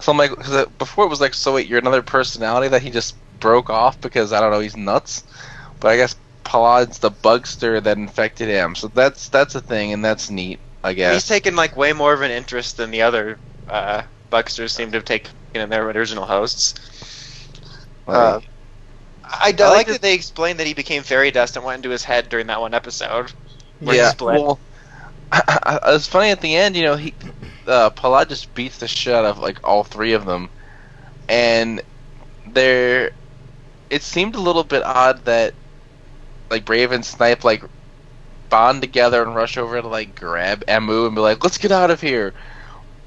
So I'm like, cause uh, before it was like, so wait, you're another personality that he just broke off because I don't know, he's nuts. But I guess Palad's the bugster that infected him, so that's that's a thing, and that's neat, I guess he's guess. taken like way more of an interest than the other uh, Bugsters seem to have taken in their original hosts. Uh, Like, I, I like like it- that they explained that he became fairy dust and went into his head during that one episode. where he yeah, split. well, it's funny at the end, you know, he uh, Palad just beats the shit out of like all three of them, and there, it seemed a little bit odd that like Brave and Snipe like bond together and rush over to like grab Emu and be like, "Let's get out of here,"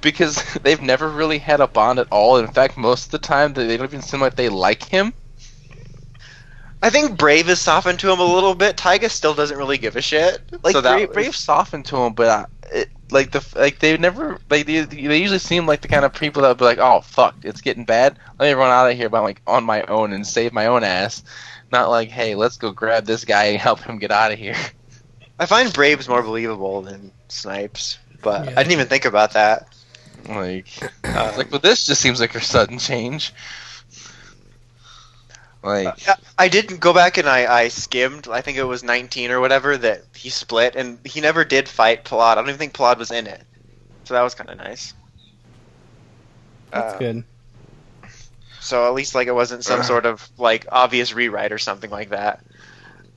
because they've never really had a bond at all. In fact, most of the time they don't even seem like they like him. I think Brave is softened to him a little bit. Taiga still doesn't really give a shit. Like so Brave, was- Brave softened to him, but it, like the like they never like they, they usually seem like the kind of people that would be like, oh fuck, it's getting bad. Let me run out of here by like on my own and save my own ass. Not like, hey, let's go grab this guy and help him get out of here. I find Brave's more believable than Snipes, but Yeah. I didn't even think about that. Like, Uh, like, but this just seems like a sudden change. Like, Yeah, I did go back and I, I skimmed. I think it was 19 or whatever that he split, and he never did fight Palad. I don't even think Palad was in it, so that was kind of nice. That's Uh, good. So at least like it wasn't some sort of like obvious rewrite or something like that.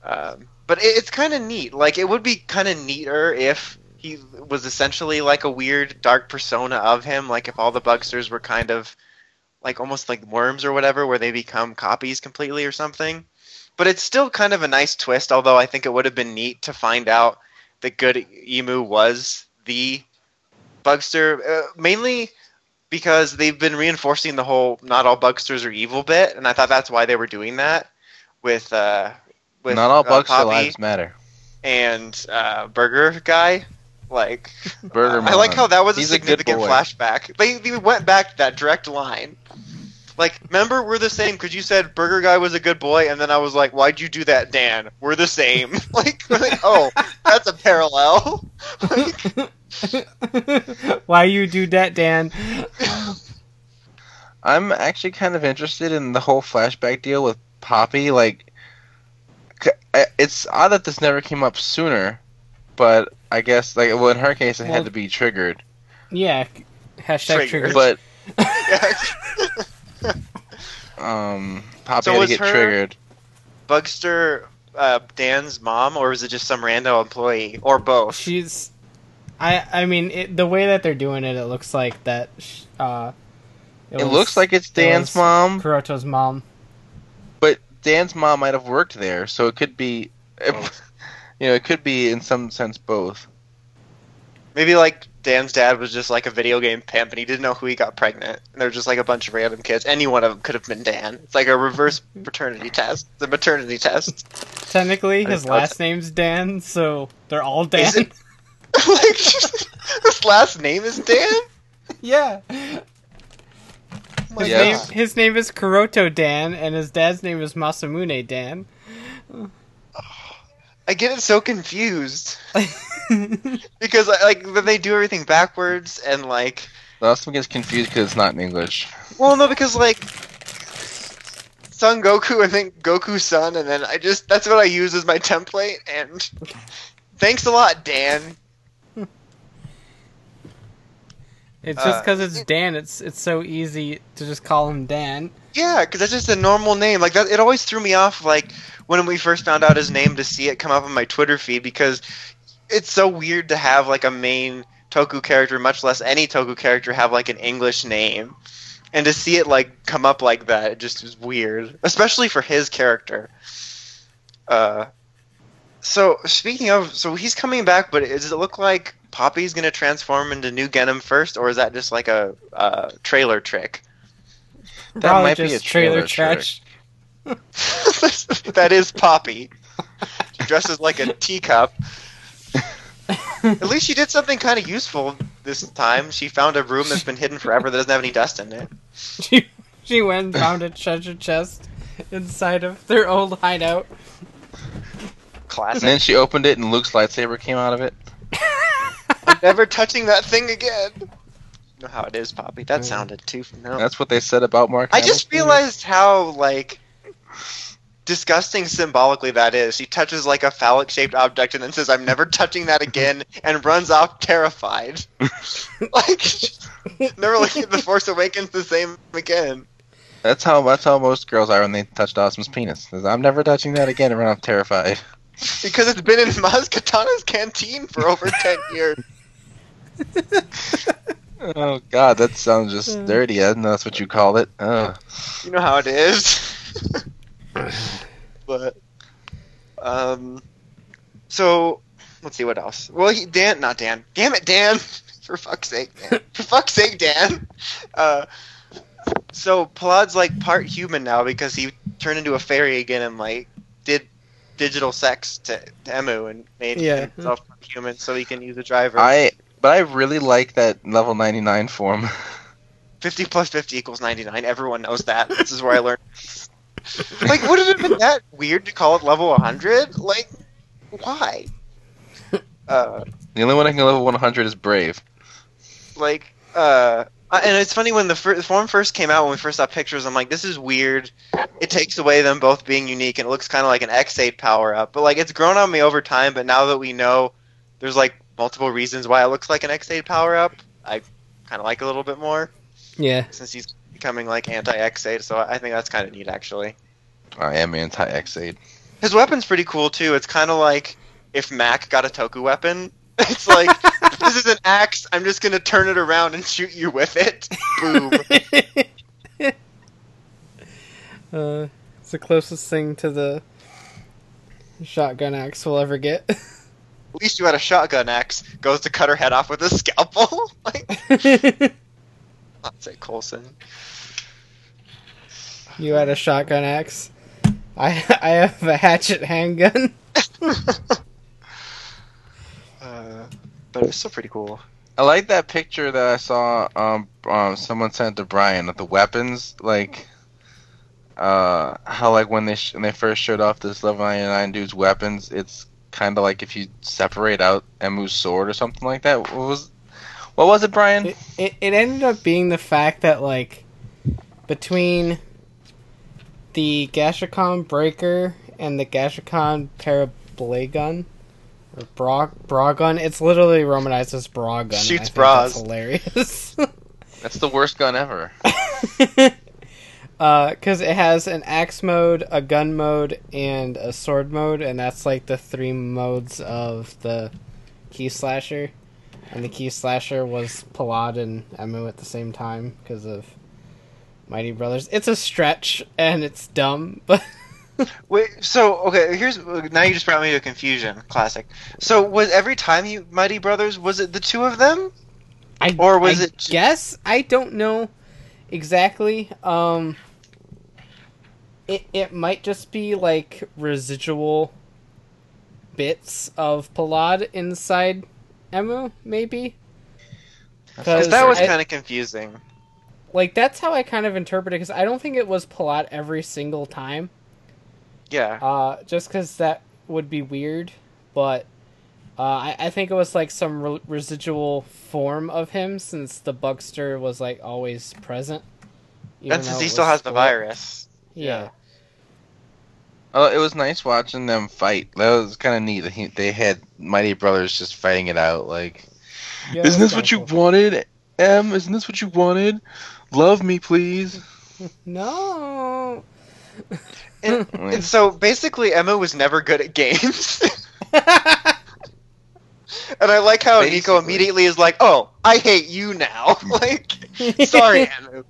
Um, but it, it's kind of neat. Like it would be kind of neater if he was essentially like a weird dark persona of him. Like if all the Bugsters were kind of like almost like worms or whatever, where they become copies completely or something. But it's still kind of a nice twist. Although I think it would have been neat to find out that Good Emu was the Bugster, uh, mainly because they've been reinforcing the whole not all bugsters are evil bit, and I thought that's why they were doing that with uh with not all uh, bugs Poppy lives matter. and uh, Burger guy. Like Burger I like how that was He's a a significant boy. flashback. They, they went back to that direct line. Like, remember, we're the same because you said Burger Guy was a good boy, and then I was like, "Why'd you do that, Dan? We're the same." like, like, oh, that's a parallel. like, Why you do that, Dan? I'm actually kind of interested in the whole flashback deal with Poppy. Like, it's odd that this never came up sooner but I guess like well in her case it Well- had to be triggered. Yeah. Hashtag Triggered. trigger. But um, Poppy So had to was get her- triggered. Bugster, uh, Dan's mom, or was it just some random employee, or both? She's. I I mean it, the way that they're doing it, it looks like that. Uh, It was- looks like it's Dan's was mom, Kuroto's mom. but Dan's mom might have worked there, so it could be, Both. you know, it could be in some sense both. Maybe like Dan's dad was just like a video game pimp, and he didn't know who he got pregnant. And they're just like a bunch of random kids. Any one of them could have been Dan. It's like a reverse paternity test, the maternity test. Technically, his I'll last name's Dan, so they're all Dan. Is it? like his last name is Dan. yeah. His, Yeah. name, his name is Kuroto Dan, and his dad's name is Masamune Dan. I get it so confused because like then they do everything backwards and like The last one gets confused because it's not in English. well no because like Son Goku and then Goku Son and then I just that's what I use as my template and thanks a lot Dan. It's just Uh, because it's Dan. It's it's so easy to just call him Dan. Yeah, because that's just a normal name. Like that, it always threw me off. Like when we first found out his name, to see it come up on my Twitter feed, because it's so weird to have like a main Toku character, much less any Toku character, have like an English name, and to see it like come up like that, it just is weird, especially for his character. Uh, so speaking of, so he's coming back, but does it look like Poppy's gonna transform into New Genm first, or is that just like a uh, trailer trick? That Probably might be a trailer trash. that is Poppy. She dresses like a teacup. At least she did something kind of useful this time. She found a room that's been hidden forever that doesn't have any dust in it. She she went and found a treasure chest inside of their old hideout. Classic. And then she opened it and Luke's lightsaber came out of it. Never touching that thing again. You know how it is, Poppy. That sounded too. No. That's what they said about Mark. I just realized how like disgusting symbolically that is. She touches like a phallic shaped object and then says, "I'm never touching that again," and runs off terrified. like never looking at the Force Awakens the same again. That's how that's how most girls are when they touch Dawson's penis. Says, I'm never touching that again and run off terrified. Because it's been in Maz Kanata's canteen for over ten years. Oh god, that sounds just uh. dirty. I didn't know that's what you call it. Oh. You know how it is. But um, so let's see what else. Well, he, Dan, not Dan. Damn it, Dan! For fuck's sake, Dan. For fuck's sake, Dan. Uh, so Palad's like part human now because he turned into a fairy again and like did digital sex to, to Emu and made Yeah. himself human so he can use a driver. I but I really like that level 99 form. 50 plus 50 equals 99. Everyone knows that. This is where I learned. like, would it have been that weird to call it level 100? Like, why? Uh, the only one I can level 100 is Brave. like, uh, and it's funny when the, fir- the form first came out, when we first saw pictures, I'm like, this is weird. It takes away them both being unique, and it looks kind of like an Ex-Aid power up. But, like, it's grown on me over time, but now that we know there's, like, multiple reasons why it looks like an Ex-Aid power up, I kind of like it a little bit more. Yeah. since he's becoming like anti Ex-Aid, so I think that's kind of neat actually. I am anti Ex-Aid. His weapon's pretty cool too. It's kind of like if Mac got a Toku weapon. It's like this is an axe. I'm just gonna turn it around and shoot you with it. Boom. uh, it's the closest thing to the shotgun axe we'll ever get. At least you had a shotgun axe. Goes to cut her head off with a scalpel. like, I'd say Colson. you had a shotgun axe. I I have a hatchet handgun. Uh, but it's still pretty cool. I like that picture that I saw um, um someone sent to Brian of the weapons like uh how like when they sh- when they first showed off this level 99 dude's weapons it's kind of like if you separate out Emu's sword or something like that what was what was it Brian It, it, it ended up being the fact that like between the Gashacon breaker and the Gashicon parablade gun, Or bra bra gun. It's literally romanized as bra gun. and I Shoots bras. That's hilarious. That's the worst gun ever. Uh, because it has an axe mode, a gun mode, and a sword mode, and that's like the three modes of the key slasher. And the key slasher was Palad and Emu at the same time because of Mighty Brothers. It's a stretch and it's dumb, but Wait, so okay, here's now you just brought me to confusion. Classic. So was every time you Mighty Brothers was it the two of them? I Or was I it Guess I don't know exactly. Um, it it might just be like residual bits of Palad inside Emu, maybe. Because that was kind of confusing. like that's how I kind of interpret it because I don't think it was Palat every single time. Yeah. Uh, just because that would be weird, but uh, I, I think it was like some re- residual form of him since the Bugster was like always present. even That's since he still was has the split. virus. Yeah. Oh, it was nice watching them fight. That was kind of neat. They had Mighty Brothers just fighting it out. Like, Yeah, isn't this what you wanted, Em? Isn't this what you wanted? Love me, please. No. And, and so basically, Emma was never good at games. and I like how Nico immediately is like, "Oh, I hate you now." like, sorry, Emma.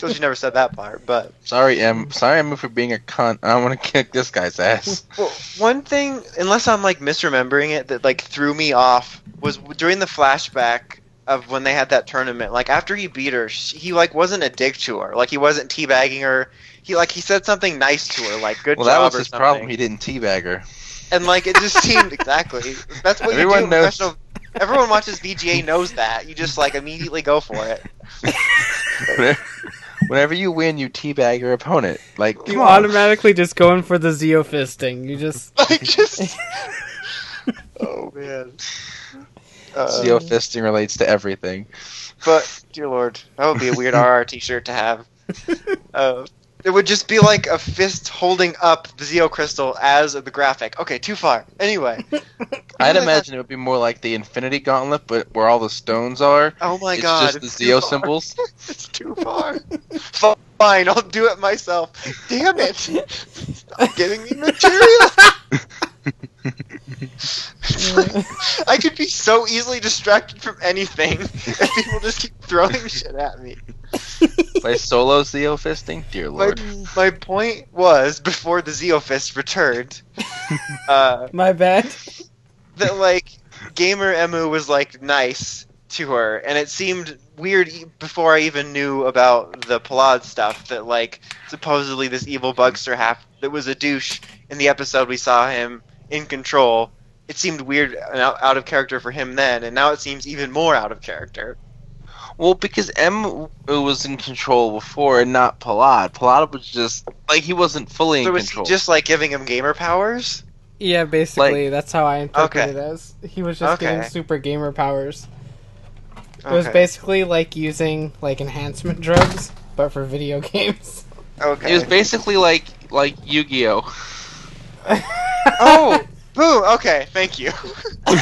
So she never said that part, but Sorry, Em. Sorry, Em, for being a cunt. I want to kick this guy's ass. well, one thing, unless I'm like misremembering it, that like threw me off was during the flashback of when they had that tournament. Like after he beat her, sh he like wasn't a dick to her. Like he wasn't teabagging her. He like he said something nice to her, like "good job. Well, that was his something. problem. He didn't teabag her. and like it just seemed exactly. That's what Everyone you do. knows. Professional, everyone watches VGA knows that. You just like immediately go for it. Whenever- Whenever you win, you teabag your opponent. Like, you come on. automatically just going for the Zeo fisting. You just Like just. oh man. Uh, Zeo fisting relates to everything. but dear lord, that would be a weird RR T-shirt to have. Uh, it would just be like a fist holding up the Zeo crystal as the graphic. Okay, too far. Anyway. I'd Yeah, imagine it would be more like the Infinity Gauntlet, but where all the stones are. Oh my it's god. just the it's too Zeo far. symbols. It's too far. Fine, I'll do it myself. Damn it! Stop giving me material. I could be so easily distracted from anything if people just keep throwing shit at me. By solo Zeo fisting? Dear lord. my point was before the Zeofist returned, uh, my bad. that like gamer Emu was like nice to her, and it seemed weird e- before I even knew about the Palad stuff. That like supposedly this evil bugster half that was a douche in the episode we saw him in control. It seemed weird and out, out of character for him then, and now it seems even more out of character. Well, because M was in control before and not Palad. Palad was just like he wasn't fully So in was he control. just like giving him gamer powers? Yeah, basically that's how I interpret Okay. it as. He was just getting super gamer powers. It was basically like using like enhancement drugs, but for video games. Okay. It was basically like like Yu-Gi-Oh. oh, boom. Okay, thank you.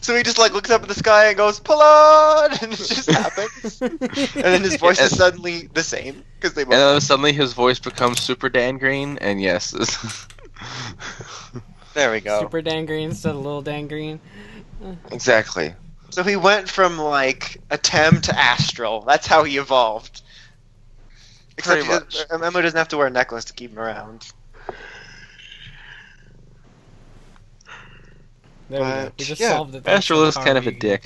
so he just like looks up at the sky and goes "Palad," and it just happens. and then his voice is suddenly the same because they And both. then suddenly his voice becomes Super Dan Green, and yes, there we go. Super Dan Green instead of Little Dan Green. exactly. So he went from like a Tem to Astral. That's how he evolved. Except Pretty he doesn't- Memo doesn't have to wear a necklace to keep him around. There we go. We just yeah, solved it. thanks Astral is kind of a dick.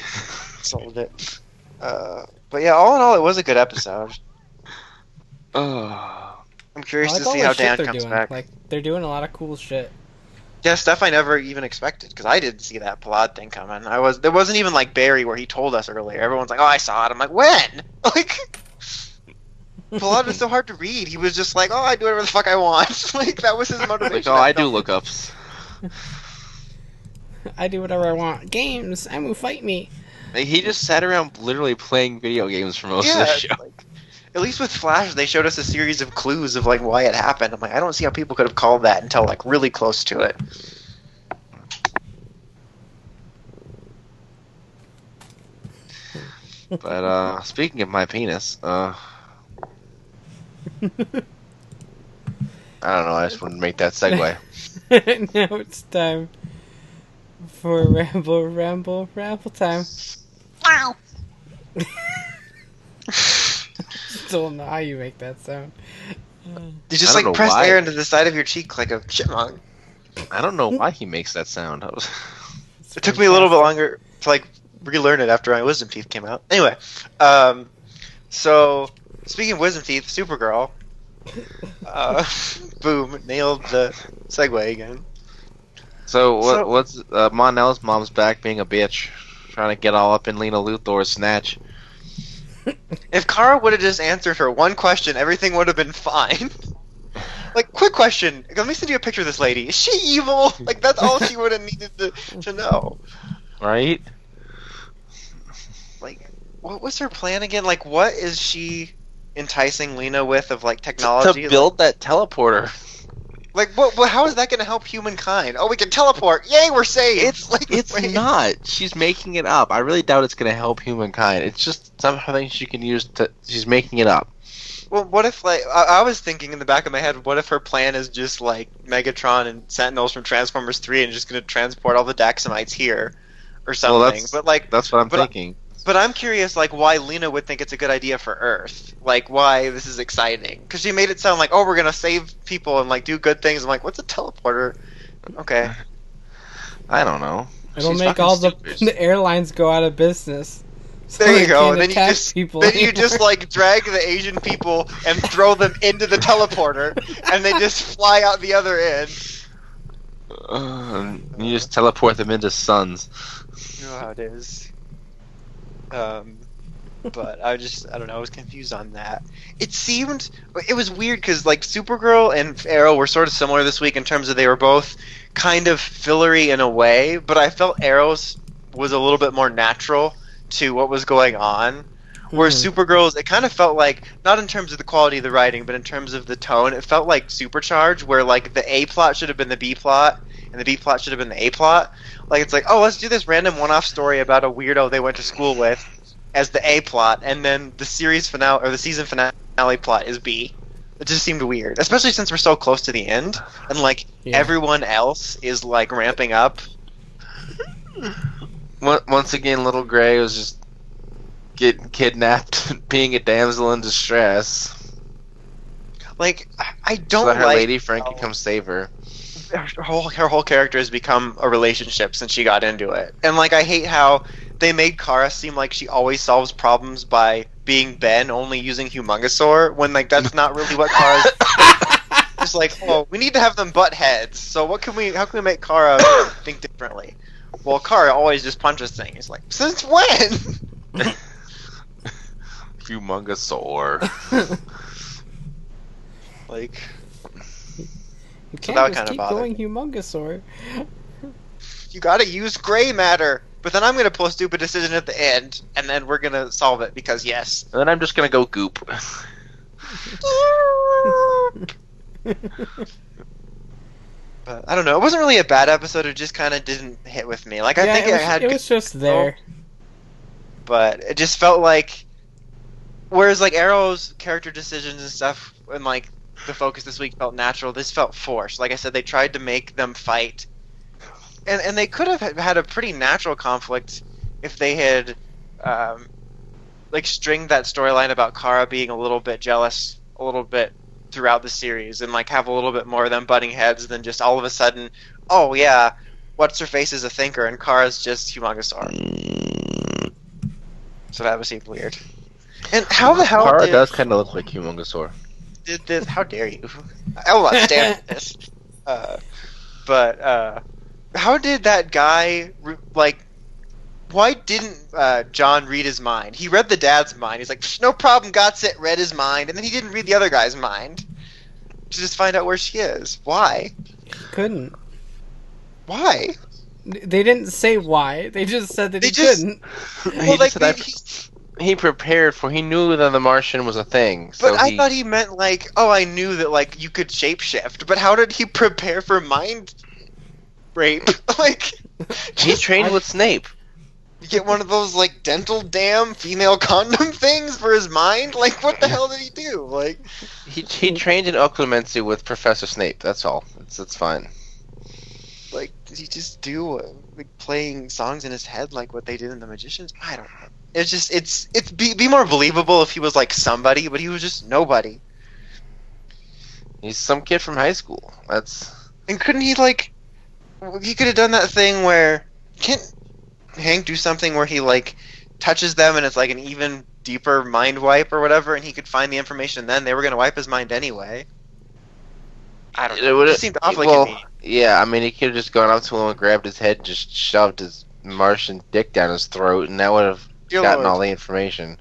Solved it. Uh, but yeah, all in all, it was a good episode. Oh. I'm curious like to all see how shit Dan they're comes doing. back. Like they're doing a lot of cool shit. Yeah, stuff I never even expected because I didn't see that Palad thing coming. I was there wasn't even like Barry where he told us earlier. Everyone's like, "Oh, I saw it." I'm like, "When?" Like, Pilot was so hard to read. He was just like, oh, I do whatever the fuck I want. like that was his motivation. Like, oh, I, I do lookups. I do whatever I want. Games. Amu, fight me. Like, he just sat around literally playing video games for most yeah, of the show. Like, at least with Flash, they showed us a series of clues of like why it happened. I'm like, I don't see how people could have called that until like really close to it. but uh, speaking of my penis, uh, I don't know. I just want to make that segue. now it's time for ramble, ramble, ramble time. Wow. Still don't know how you make that sound. You just like press why. air into the side of your cheek like a chipmunk. I don't know why he makes that sound. I was- It took me a little bit longer to like relearn it after my wisdom teeth came out. Anyway, um, so speaking of wisdom teeth, Supergirl. Uh, boom, nailed the segue again. So what? So- what's uh, Mon-El's mom's back being a bitch, trying to get all up in Lena Luthor's snatch. If Kara would have just answered her one question, everything would have been fine. like, quick question. Let me send you a picture of this lady. Is she evil? Like, that's all she would have needed to, to know. Right? Like, what was her plan again? Like, what is she enticing Lena with of, like, technology To build that teleporter. Like, what, what? How is that going to help humankind? Oh, we can teleport! Yay, we're saved! It's like it's wait. not. She's making it up. I really doubt it's gonna help humankind. It's just something she can use to. She's making it up. Well, what if like I, I was thinking in the back of my head, what if her plan is just like Megatron and Sentinels from Transformers Three and just going to transport all the Daxamites here, or something? that's- but like, That's what I'm But thinking. But I'm curious, like, why Lena would think it's a good idea for Earth? Like, why this is exciting? Because she made it sound like, oh, we're gonna save people and like do good things. I'm like, what's a teleporter? Okay, I don't know. It'll She's make all the, the airlines go out of business. So there you go. And then you just people then you just like drag the Asian people and throw them into the teleporter, and they just fly out the other end. Uh, you just teleport them into suns. You know how it is. Um, but I just I don't know I was confused on that. It seemed it was weird because like Supergirl and Arrow were sort of similar this week in terms of they were both kind of fillery in a way, but I felt Arrow's was a little bit more natural to what was going on. Whereas Mhm. Supergirl's, it kind of felt like not in terms of the quality of the writing, but in terms of the tone, it felt like Supercharged, where like the A plot should have been the B plot, and the B plot should have been the A plot. Like it's like, oh, let's do this random one-off story about a weirdo they went to school with as the A plot, and then the series finale or the season finale plot is B. It just seemed weird, especially since we're so close to the end, and like Yeah. everyone else is like ramping up. Once again, little Gray was just getting kidnapped, being a damsel in distress, Like I- I don't that her like lady Frankie can how- come save her. Her whole her whole character has become a relationship since she got into it. And like I hate how they made Kara seem like she always solves problems by being Ben, only using Humongosaur, when like that's not really what Kara's just like, oh, we need to have them butt heads. So what can we how can we make Kara think differently? Well, Kara always just punches things. Like, since when? Humongosaur. like You So can't that just kinda keep bothered going humongosaur. you gotta use gray matter. But then I'm gonna pull a stupid decision at the end, and then we're gonna solve it because yes. and then I'm just gonna go goop. But I don't know. It wasn't really a bad episode. It just kind of didn't hit with me. Like I yeah, think it it, had, it was just there. but it just felt like. Whereas like Arrow's character decisions and stuff, and like the focus this week felt natural. This felt forced. Like I said, they tried to make them fight, and and they could have had a pretty natural conflict if they had, um, like stringed that storyline about Kara being a little bit jealous, a little bit throughout the series, and like have a little bit more of them butting heads than just all of a sudden, oh yeah, what's her face is a thinker and Kara's just humongosaur. So that would seem weird. And how the hell Kara did, does kind of look like Humongosaur. Did this? How dare you? I will not stand for this. Uh, but uh, how did that guy like? Why didn't uh, J'onn read his mind? He read the dad's mind. He's like, no problem, got it. Read his mind, and then he didn't read the other guy's mind to just find out where she is. Why? Couldn't. Why? They didn't say why. They just said that They he just- couldn't. he, Well, like just said, they- I- he- he prepared for. He knew that the Martian was a thing. But So I he, thought he meant like, oh, I knew that like you could shapeshift. But how did he prepare for mind rape? like, he trained I- with Snape. You get one of those like dental dam female condom things for his mind? Like, what the hell did he do? Like, He he trained in occlumency with Professor Snape. That's all. It's it's fine. like did he just do uh, like playing songs in his head like what they did in The Magicians? I don't know. It's just it's it's be, be more believable if he was like somebody, but he was just nobody. He's some kid from high school. That's And couldn't he like? He could have done that thing where can't Hank do something where he like touches them and it's like an even deeper mind wipe or whatever, and he could find the information. Then they were gonna wipe his mind anyway. I don't It know. It, would've- seemed awfully well, convenient. yeah. I mean, he could have just gone up to him and grabbed his head, and just shoved his Martian dick down his throat, and that would have Dear gotten Lord. all the information.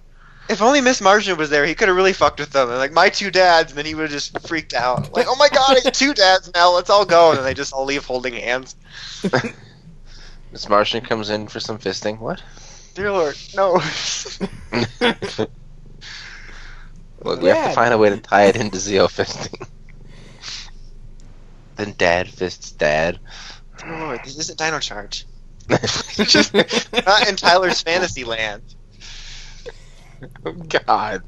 If only Miss Martian was there, he could have really fucked with them. And like my two dads, and then he would have just freaked out. Like, oh my god, I have two dads now. Let's all go, and then they just all leave holding hands. Miss Martian comes in for some fisting. What? Dear Lord, no. Look, we have to find a way to tie it into Zeo fisting. then Dad fists Dad. Dear Lord, this isn't Dino Charge. Just not in Tyler's fantasy land. oh God.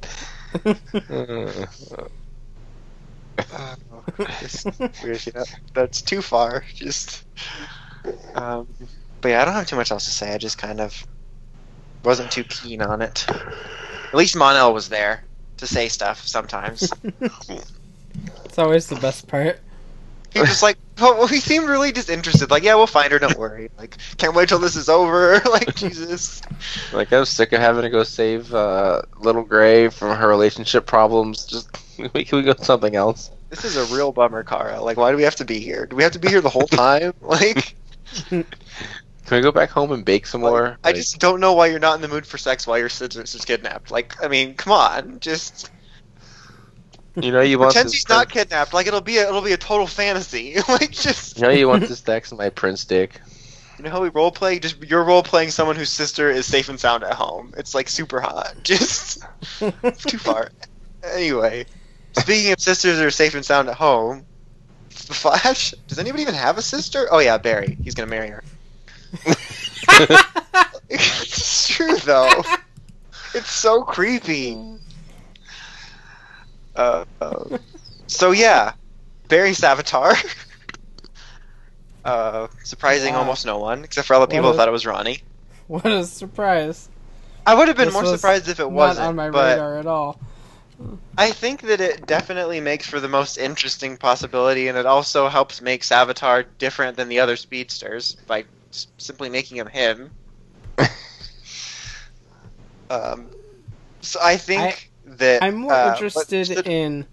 Uh, it's weird, that's too far. Just, um, but yeah, I don't have too much else to say. I just kind of wasn't too keen on it. At least Mon-El was there to say stuff sometimes. It's always the best part. He was just like, oh, he seemed really disinterested. Like, yeah, we'll find her. Don't worry. Like, can't wait till this is over. like, Jesus. like I'm sick of having to go save uh, Little Gray from her relationship problems. Just we can we go to something else. This is a real bummer, Kara. Like, why do we have to be here? Do we have to be here the whole time? Like, Can we go back home and bake some more? I just don't know why you're not in the mood for sex while your sister's is kidnapped. Like, I mean, come on, just you know you want pretend this she's not prince- kidnapped. Like, it'll be a, it'll be a total fantasy. like, just You know you want this Dex and my Prince dick. you know how we role play. Just you're role playing someone whose sister is safe and sound at home. It's like super hot. Just too far. Anyway, speaking of sisters that are safe and sound at home, the Flash. Does anybody even have a sister? Oh yeah, Barry. He's gonna marry her. it's true though. It's so creepy. Uh, uh, so yeah, Barry Savitar. Uh, surprising Wow. almost no one, except for all the people who a- thought it was Ronnie. What a surprise! I would have been This more surprised if it wasn't, on my but radar at all. I think that it definitely makes for the most interesting possibility, and it also helps make Savitar different than the other speedsters by s- simply making him him. um, so I think that I'm more uh, interested but- in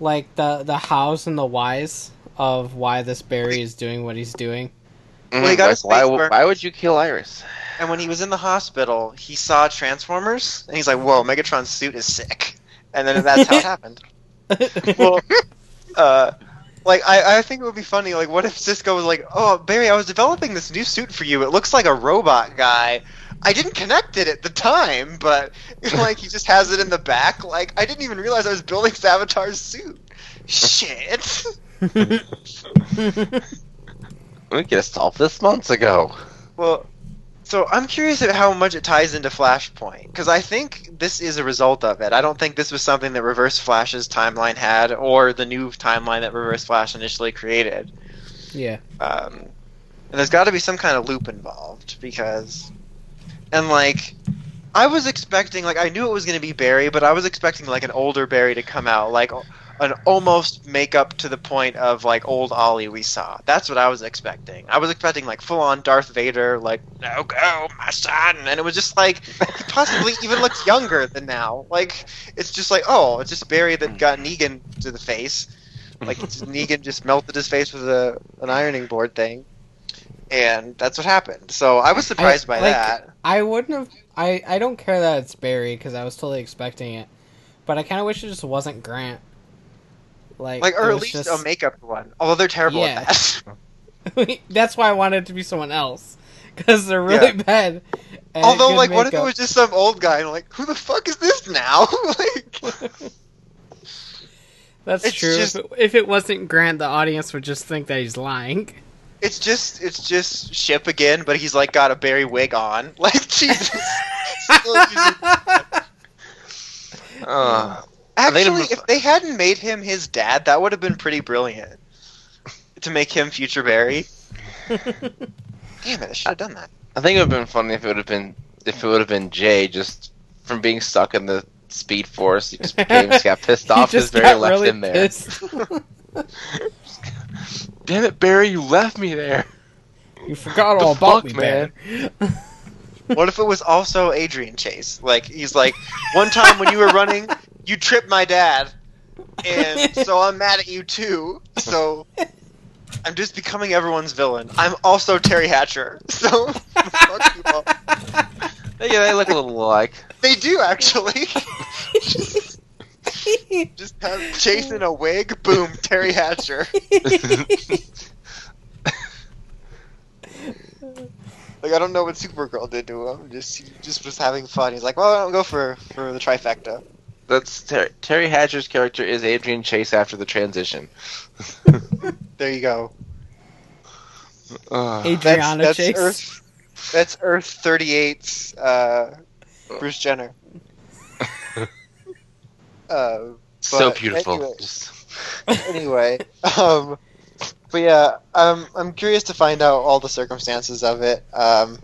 like the the hows and the whys of why this Barry is doing what he's doing. Well, he got Like, why, face w- burned. why would you kill Iris? And when he was in the hospital, he saw Transformers, and he's like, "Whoa, Megatron's suit is sick." And then that's how it happened. well, uh, like I, I think it would be funny. Like, what if Cisco was like, "Oh, Barry, I was developing this new suit for you. It looks like a robot guy. I didn't connect it at the time, but like he just has it in the back. Like I didn't even realize I was building Savitar's suit. Shit." We could have solved this months ago. Well, so I'm curious at how much it ties into Flashpoint because I think this is a result of it. I don't think this was something that Reverse Flash's timeline had, or the new timeline that Reverse Flash initially created. yeah. Um, and there's got to be some kind of loop involved because, and like, I was expecting like I knew it was going to be Barry, but I was expecting like an older Barry to come out, like an almost make up to the point of like old Ollie we saw. That's what I was expecting. I was expecting like full on Darth Vader, like no go my son, and it was just like he possibly even looks younger than now. Like it's just like oh, it's just Barry that hmm. got Negan to the face. Like it's Negan just melted his face with a an ironing board thing, and that's what happened. So I was surprised by like, that. I wouldn't have. I I don't care that it's Barry because I was totally expecting it, but I kind of wish it just wasn't Grant. Like, Like, or at least just- a makeup one. Although they're terrible Yeah. at that. That's why I wanted it to be someone else because they're really bad. at Although, like, what if it was just some old guy and like, who the fuck is this now? like, That's true. just- If, it, if it wasn't Grant, the audience would just think that he's lying. It's just it's just ship again, but he's like got a Barry wig on. Like Jesus. Uh, Actually, if they hadn't made him his dad, that would have been pretty brilliant. To make him future Barry. Damn it! I should have done that. I think it would have been funny if it would have been if it would have been Jay just from being stuck in the Speed Force. He just became just got pissed off. he His just Barry got left really him there. Pissed. Damn it, Barry! You left me there. you forgot The all about fuck, me, man? man. What if it was also Adrian Chase? Like he's like, one time when you were running, you tripped my dad, and so I'm mad at you too. So I'm just becoming everyone's villain. I'm also Teri Hatcher. So fuck you all. Yeah, they look a little alike. They do actually. just have Chase in a wig. Boom, Teri Hatcher. Like I don't know what Supergirl did to him. Just he just was having fun. He's like, well, I'll go for for the trifecta. That's Ter- Teri Hatcher's character is Adrian Chase after the transition. There you go. Ugh. Adriana that's Chase. Earth. That's Earth 38's uh, Bruce Jenner. uh, so beautiful. anyway. Just- anyway, um, but yeah, um, I'm curious to find out all the circumstances of it. Um,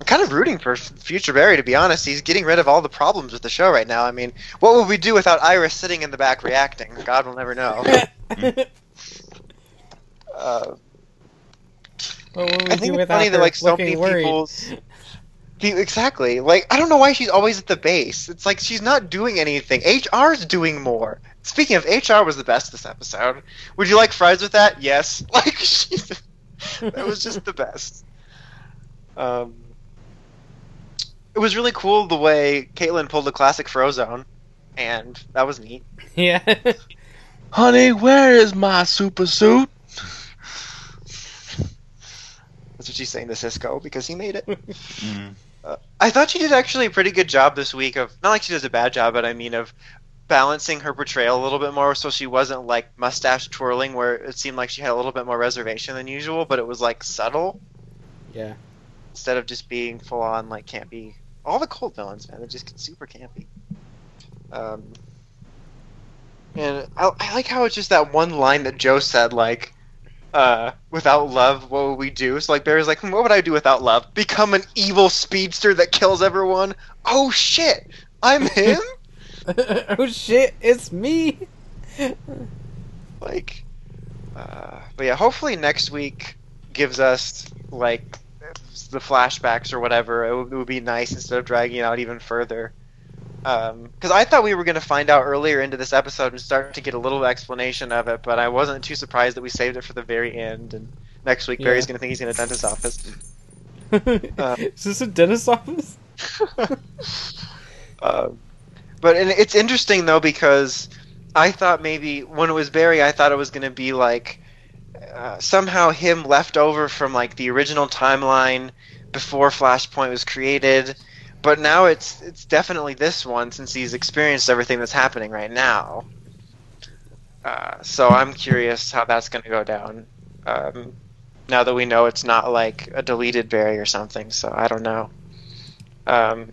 I'm kind of rooting for future Barry, to be honest. He's getting rid of all the problems with the show right now. I mean, what would we do without Iris sitting in the back reacting? God will never know. Uh, what would we I do think it's without funny that like so many looking worried? people's Pe- exactly like I don't know why she's always at the base. It's like she's not doing anything. HR's doing more. Speaking of HR, was the best this episode. Would you like fries with that? Yes. Like she's, that was just the best. Um, it was really cool the way Caitlin pulled the classic Frozone, and that was neat. Yeah. Honey, where is my super suit? That's what she's saying to Cisco because he made it. Uh, I thought she did actually a pretty good job this week of not like she does a bad job, but I mean of balancing her portrayal a little bit more, so she wasn't like mustache twirling, where it seemed like she had a little bit more reservation than usual, but it was like subtle yeah. instead of just being full on like campy. All the cold villains, man, they just just super campy. Um, and I, I like how it's just that one line that Joe said, like, uh, without love, what would we do? So like Barry's like, hmm, what would I do without love? Become an evil speedster that kills everyone? Oh shit, I'm him. oh shit, it's me. like, uh, but yeah, hopefully next week gives us like the flashbacks or whatever. It would, it would be nice instead of dragging it out even further. Because I thought we were going to find out earlier into this episode and start to get a little explanation of it, but I wasn't too surprised that we saved it for the very end. And next week, Barry's Yeah. going to think he's in a dentist's office. Is this a dentist office? Um, but and it's interesting though because I thought maybe when it was Barry, I thought it was going to be like uh, somehow him left over from like the original timeline before Flashpoint was created. But now it's it's definitely this one since he's experienced everything that's happening right now. Uh, so I'm curious how that's going to go down. Um, now that we know it's not like a deleted Barry or something, so I don't know. Um,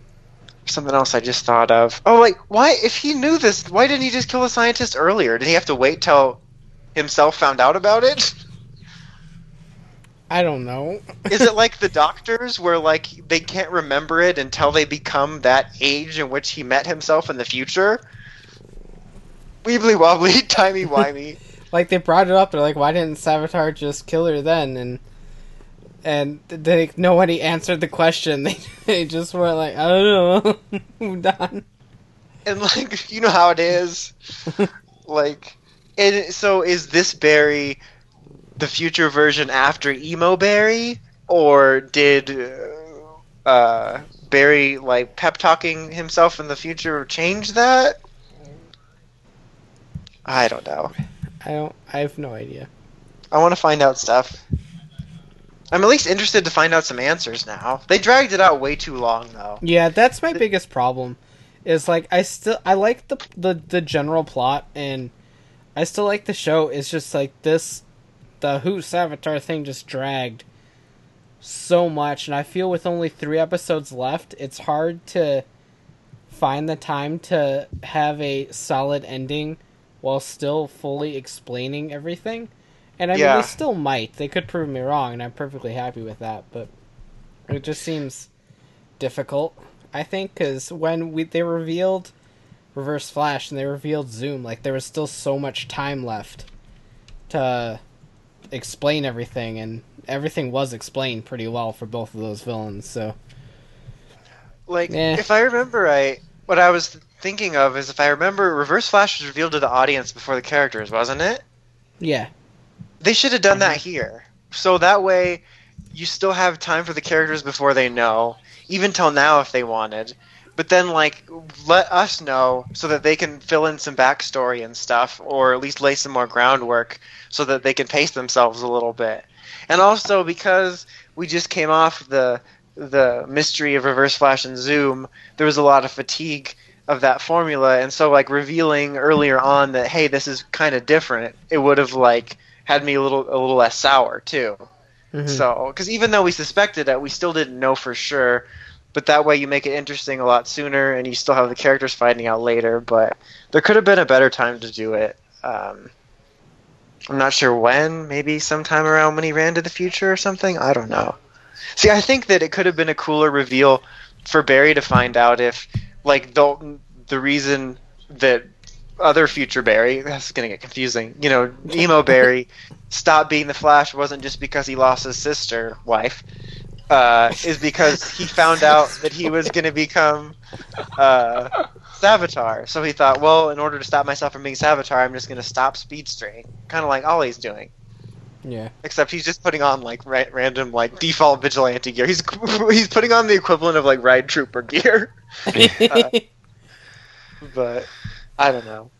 something else I just thought of. Oh, like why? If he knew this, why didn't he just kill the scientist earlier? Did he have to wait till himself found out about it? I don't know. Is it like the doctors, where like they can't remember it until they become that age in which he met himself in the future? Weebly wobbly, timey wimey. like they brought it up. They're like, why didn't Savitar just kill her then? And and they nobody answered the question. They they just were like, I don't know, moved on. and like you know how it is like and so is this barry the future version after emo barry or did uh, barry like pep talking himself in the future change that i don't know I don't. I have no idea. i want to find out stuff i'm at least interested to find out some answers now they dragged it out way too long though Yeah, that's my biggest problem. Is like I still I like the the the general plot and I still like the show. It's just like this the Who Savitar thing just dragged so much, and I feel with only three episodes left, it's hard to find the time to have a solid ending while still fully explaining everything. And I mean, they still might. They could prove me wrong, and I'm perfectly happy with that. But it just seems difficult. I think because when we they revealed Reverse Flash and they revealed Zoom, like there was still so much time left to explain everything, and everything was explained pretty well for both of those villains. So Like, Eh. if I remember right, what I was thinking of is if I remember, Reverse Flash was revealed to the audience before the characters, wasn't it? yeah, They should have done that here. So that way, you still have time for the characters before they know, even till now if they wanted. But then, like, let us know so that they can fill in some backstory and stuff, or at least lay some more groundwork so that they can pace themselves a little bit. And also because we just came off the the mystery of Reverse Flash and Zoom, there was a lot of fatigue of that formula, and so like revealing earlier on that hey, this is kind of different, it would have like had me a little a little less sour too. Mhm. So, because even though we suspected it, we still didn't know for sure. But that way, you make it interesting a lot sooner, and you still have the characters finding out later. But there could have been a better time to do it. Um, I'm not sure when. Maybe sometime around when he ran to the future or something. I don't know. See, I think that it could have been a cooler reveal for Barry to find out if, like, the the reason that other future Barry, that's gonna get confusing. You know, emo Barry stopped being the Flash wasn't just because he lost his sister wife, uh, is because he found out that he was gonna become uh, Savitar. So he thought, well, in order to stop myself from being Savitar, I'm just gonna stop speedstering, kind of like Ollie's doing. yeah. Except he's just putting on like ra- random like default vigilante gear. He's he's putting on the equivalent of like ride trooper gear. but I don't know.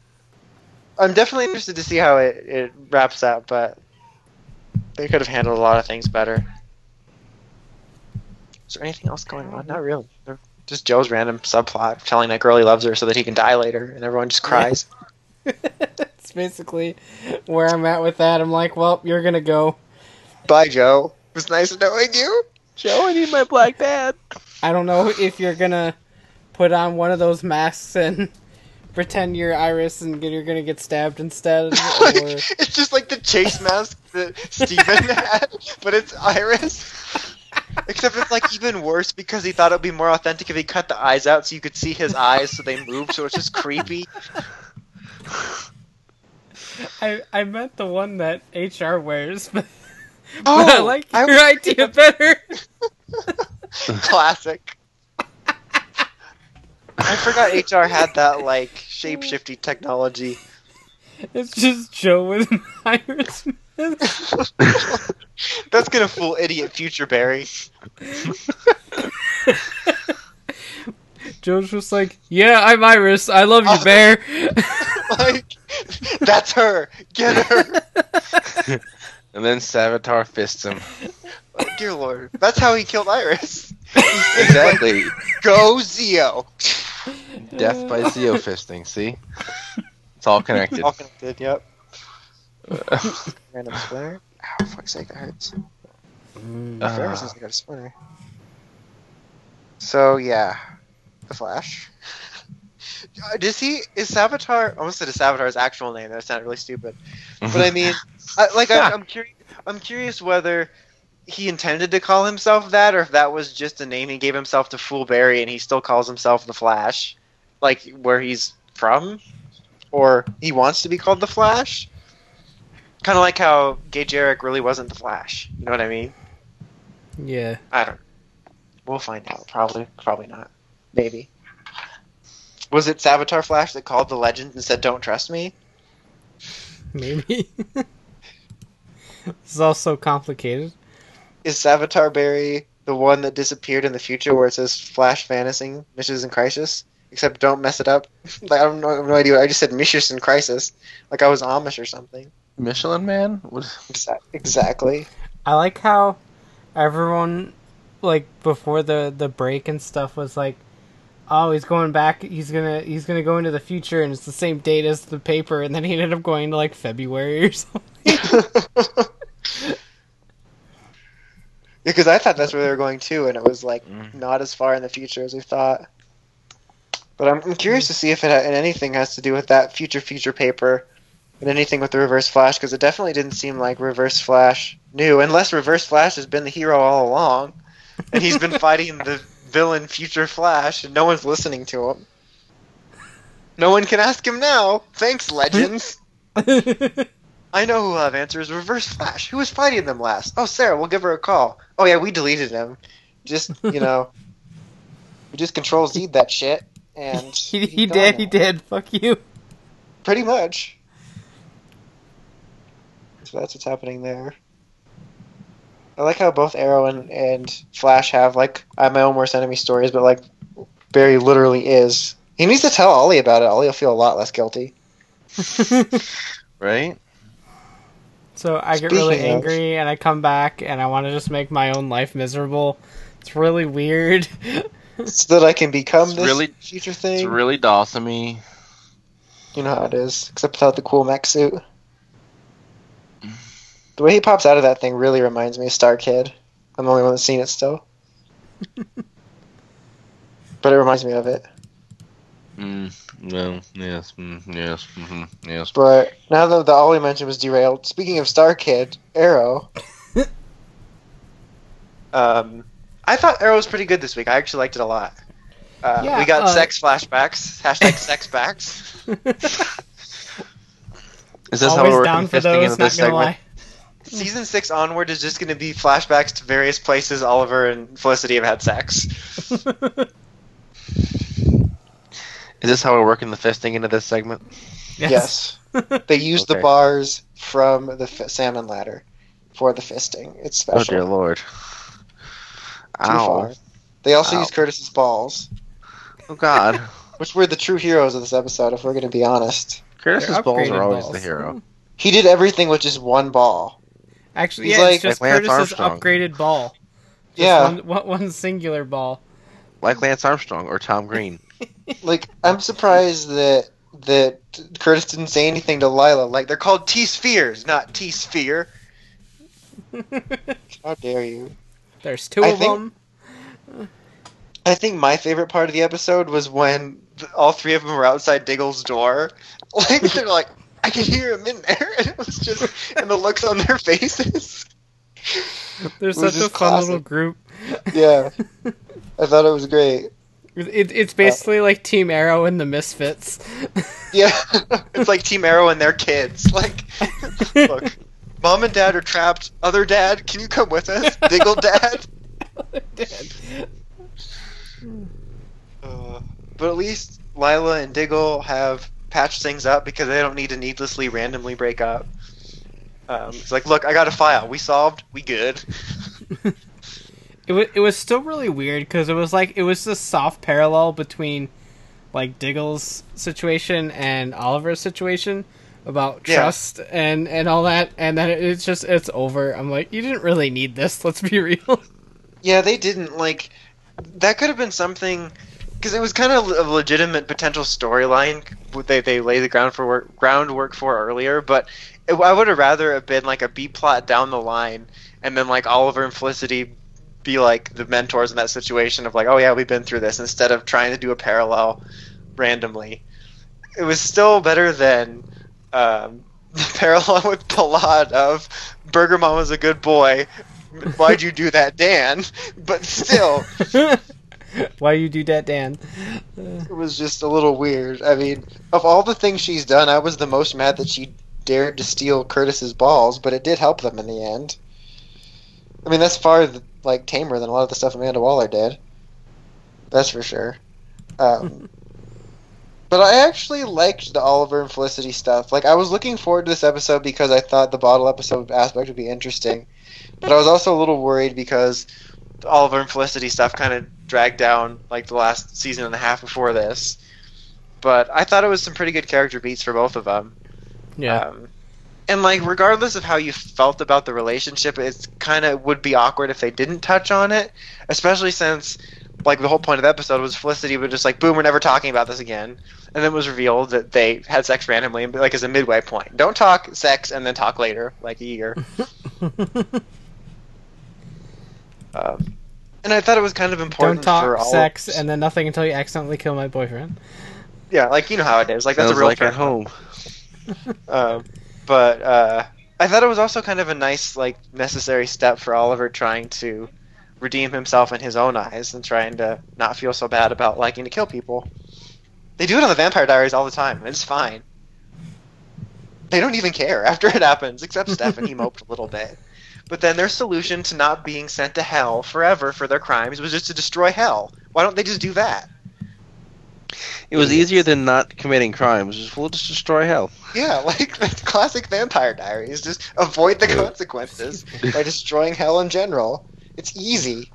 I'm definitely interested to see how it, it wraps up, but they could have handled a lot of things better. Is there anything else going on? Not really. They're- Just Joe's random subplot telling that girl he loves her so that he can die later, and everyone just cries. It's basically where I'm at with that. I'm like, well, you're gonna go. Bye, Joe. It was nice knowing you. Joe, I need my black dad. I don't know if you're gonna put on one of those masks and pretend you're Iris and you're gonna get stabbed instead, or it's just like the chase mask that Steven had, but it's Iris. Except it's like even worse because he thought it would be more authentic if he cut the eyes out so you could see his eyes so they moved, so it's just creepy. I I meant the one that HR wears, but, Oh, but I oh, like I your idea better. Classic. I forgot HR had that like shapeshifty technology. It's just Joe with an Iris mask. That's gonna fool idiot future Barry. Joe's just like, yeah, I'm Iris. I love you, Bear. Like, that's her. Get her. And then Savitar fists him. Oh, dear lord. That's how he killed Iris. Exactly. Go Zeo. Death by Zeo fisting. See, it's all connected. All connected, yep. Random splinter. Ow, fuck's sake, that hurts. Uh, Ferris has got a splinter. So yeah, the Flash. Uh, Does he is Savitar? I almost said a Savitar's actual name. That sounded really stupid. But I mean, I, like I, I'm curious. I'm curious whether he intended to call himself that, or if that was just a name he gave himself to fool Barry, and he still calls himself the Flash, like where he's from, or he wants to be called the Flash. Kind of like how Gay Jarek really wasn't the Flash. You know what I mean? yeah. I don't. We'll find out. Probably. Probably not. Maybe. Was it Savitar Flash that called the legend and said, "Don't trust me"? Maybe. this is all so complicated. Is Savitar Barry the one that disappeared in the future, where it says "Flash Fantasy Missions in Crisis"? Except don't mess it up. like I don't know. I have no idea. I just said Missions in Crisis, like I was Amish or something. Michelin Man. What? Exactly. I like how everyone, like before the the break and stuff, was like, "Oh, he's going back. He's gonna he's gonna go into the future, and it's the same date as the paper." And then he ended up going to like February or something. Yeah because I thought that's where they were going too, and it was like Mm. not as far in the future as we thought. But I'm, I'm curious to see if it ha- and anything has to do with that future future paper and anything with the Reverse Flash, because it definitely didn't seem like Reverse Flash knew, unless Reverse Flash has been the hero all along, and he's been fighting the villain Future Flash, and no one's listening to him. No one can ask him now. Thanks, Legends. I know who will have answers. Reverse Flash. Who was fighting them last? Oh, Sarah. We'll give her a call. Oh yeah, we deleted him. Just you know, we just control Z that shit, and he, he did, he did. Fuck you. Pretty much. So that's what's happening there. I like how both Arrow and, and Flash have like I have my own worst enemy stories, but like Barry literally is. He needs to tell Ollie about it. Ollie will feel a lot less guilty. Right? So I get really Speaking of- angry and I come back and I want to just make my own life miserable. It's really weird. so that I can become It's this really- future thing. It's thing. really Dawson-y. You know how it is, except without the cool mech suit. The way he pops out of that thing really reminds me of Star Kid. I'm the only one that's seen it still. but it reminds me of it. Mm, well, yes, mm, yes, hmm yes. But now that the Ollie mention was derailed, speaking of Star Kid, Arrow. um, I thought Arrow was pretty good this week. I actually liked it a lot. Uh, Yeah, we got uh, sex flashbacks. Hashtag sex backs. Is this how we're down working for those, not this gonna segment? lie. Season six onward is just going to be flashbacks to various places Oliver and Felicity have had sex. Is this how we're working the fisting into this segment? Yes. They use the bars from the f- salmon ladder for the fisting. It's special. Oh dear lord. Too Ow. far. They also Ow. use Curtis's balls, Oh god. which were the true heroes of this episode, if we're going to be honest. Curtis's balls are always balls. the hero. He did everything with just one ball. Actually, He's yeah, like- it's just Like Curtis's Armstrong. upgraded ball. Just Yeah. One, one, one singular ball. Like Lance Armstrong or Tom Green. Like I'm surprised that that Curtis didn't say anything to Lyla. Like they're called T spheres, not T sphere. How dare you? There's two I of think- them. I think my favorite part of the episode was when all three of them were outside Diggle's door. Like they're like, I can hear him in there, and it was just and the looks on their faces. They're such a fun classic. little group. Yeah, I thought it was great. It, it's basically like Team Arrow and the Misfits. Yeah, it's like Team Arrow and their kids. Like, look, mom and dad are trapped. Other dad, can you come with us? Diggle dad. Uh, but at least Lyla and Diggle have patched things up because they don't need to needlessly randomly break up. Um, it's like, look, I got a file. We solved. We good. It was it was still really weird because it was like it was this soft parallel between like Diggle's situation and Oliver's situation about Yeah. trust and and all that, and then it's just it's over. I'm like, you didn't really need this. Let's be real. Yeah, they didn't like. That could have been something because it was kind of a legitimate potential storyline. They they lay the ground for work, groundwork for earlier, but it, I would have rather have been like a B plot down the line, and then like Oliver and Felicity be like the mentors in that situation of like, oh yeah, we've been through this, instead of trying to do a parallel randomly. It was still better than um, the parallel with Palad of Burger Mom was a good boy. Why'd you do that, Dan? But still, Why you do that, Dan? it was just a little weird. I mean, of all the things she's done, I was the most mad that she dared to steal Curtis's balls, but it did help them in the end. I mean, that's far like tamer than a lot of the stuff Amanda Waller did. That's for sure. Um, but I actually liked the Oliver and Felicity stuff. Like, I was looking forward to this episode because I thought the bottle episode aspect would be interesting. But I was also a little worried because Oliver and Felicity stuff kind of dragged down like the last season and a half before this. But I thought it was some pretty good character beats for both of them. Yeah. Um, and like, regardless of how you felt about the relationship, it's kind of would be awkward if they didn't touch on it, especially since like the whole point of the episode was Felicity would just like, boom, we're never talking about this again, and then it was revealed that they had sex randomly, and like as a midway point. Don't talk sex and then talk later, like a year. um, and I thought it was kind of important Don't for talk all sex Of, and then nothing until you accidentally kill my boyfriend. yeah, like you know how it is. Like that's Sounds a real like at home. Um, but uh, I thought it was also kind of a nice, like, necessary step for Oliver trying to redeem himself in his own eyes and trying to not feel so bad about liking to kill people. They do it on the Vampire Diaries all the time. It's fine. They don't even care after it happens, except Stefan. He moped a little bit. But then their solution to not being sent to hell forever for their crimes was just to destroy hell. Why don't they just do that? It was easier than not committing crimes. Just, we'll just destroy hell. Yeah, like the classic Vampire Diaries. Just avoid the consequences by destroying hell in general. It's easy.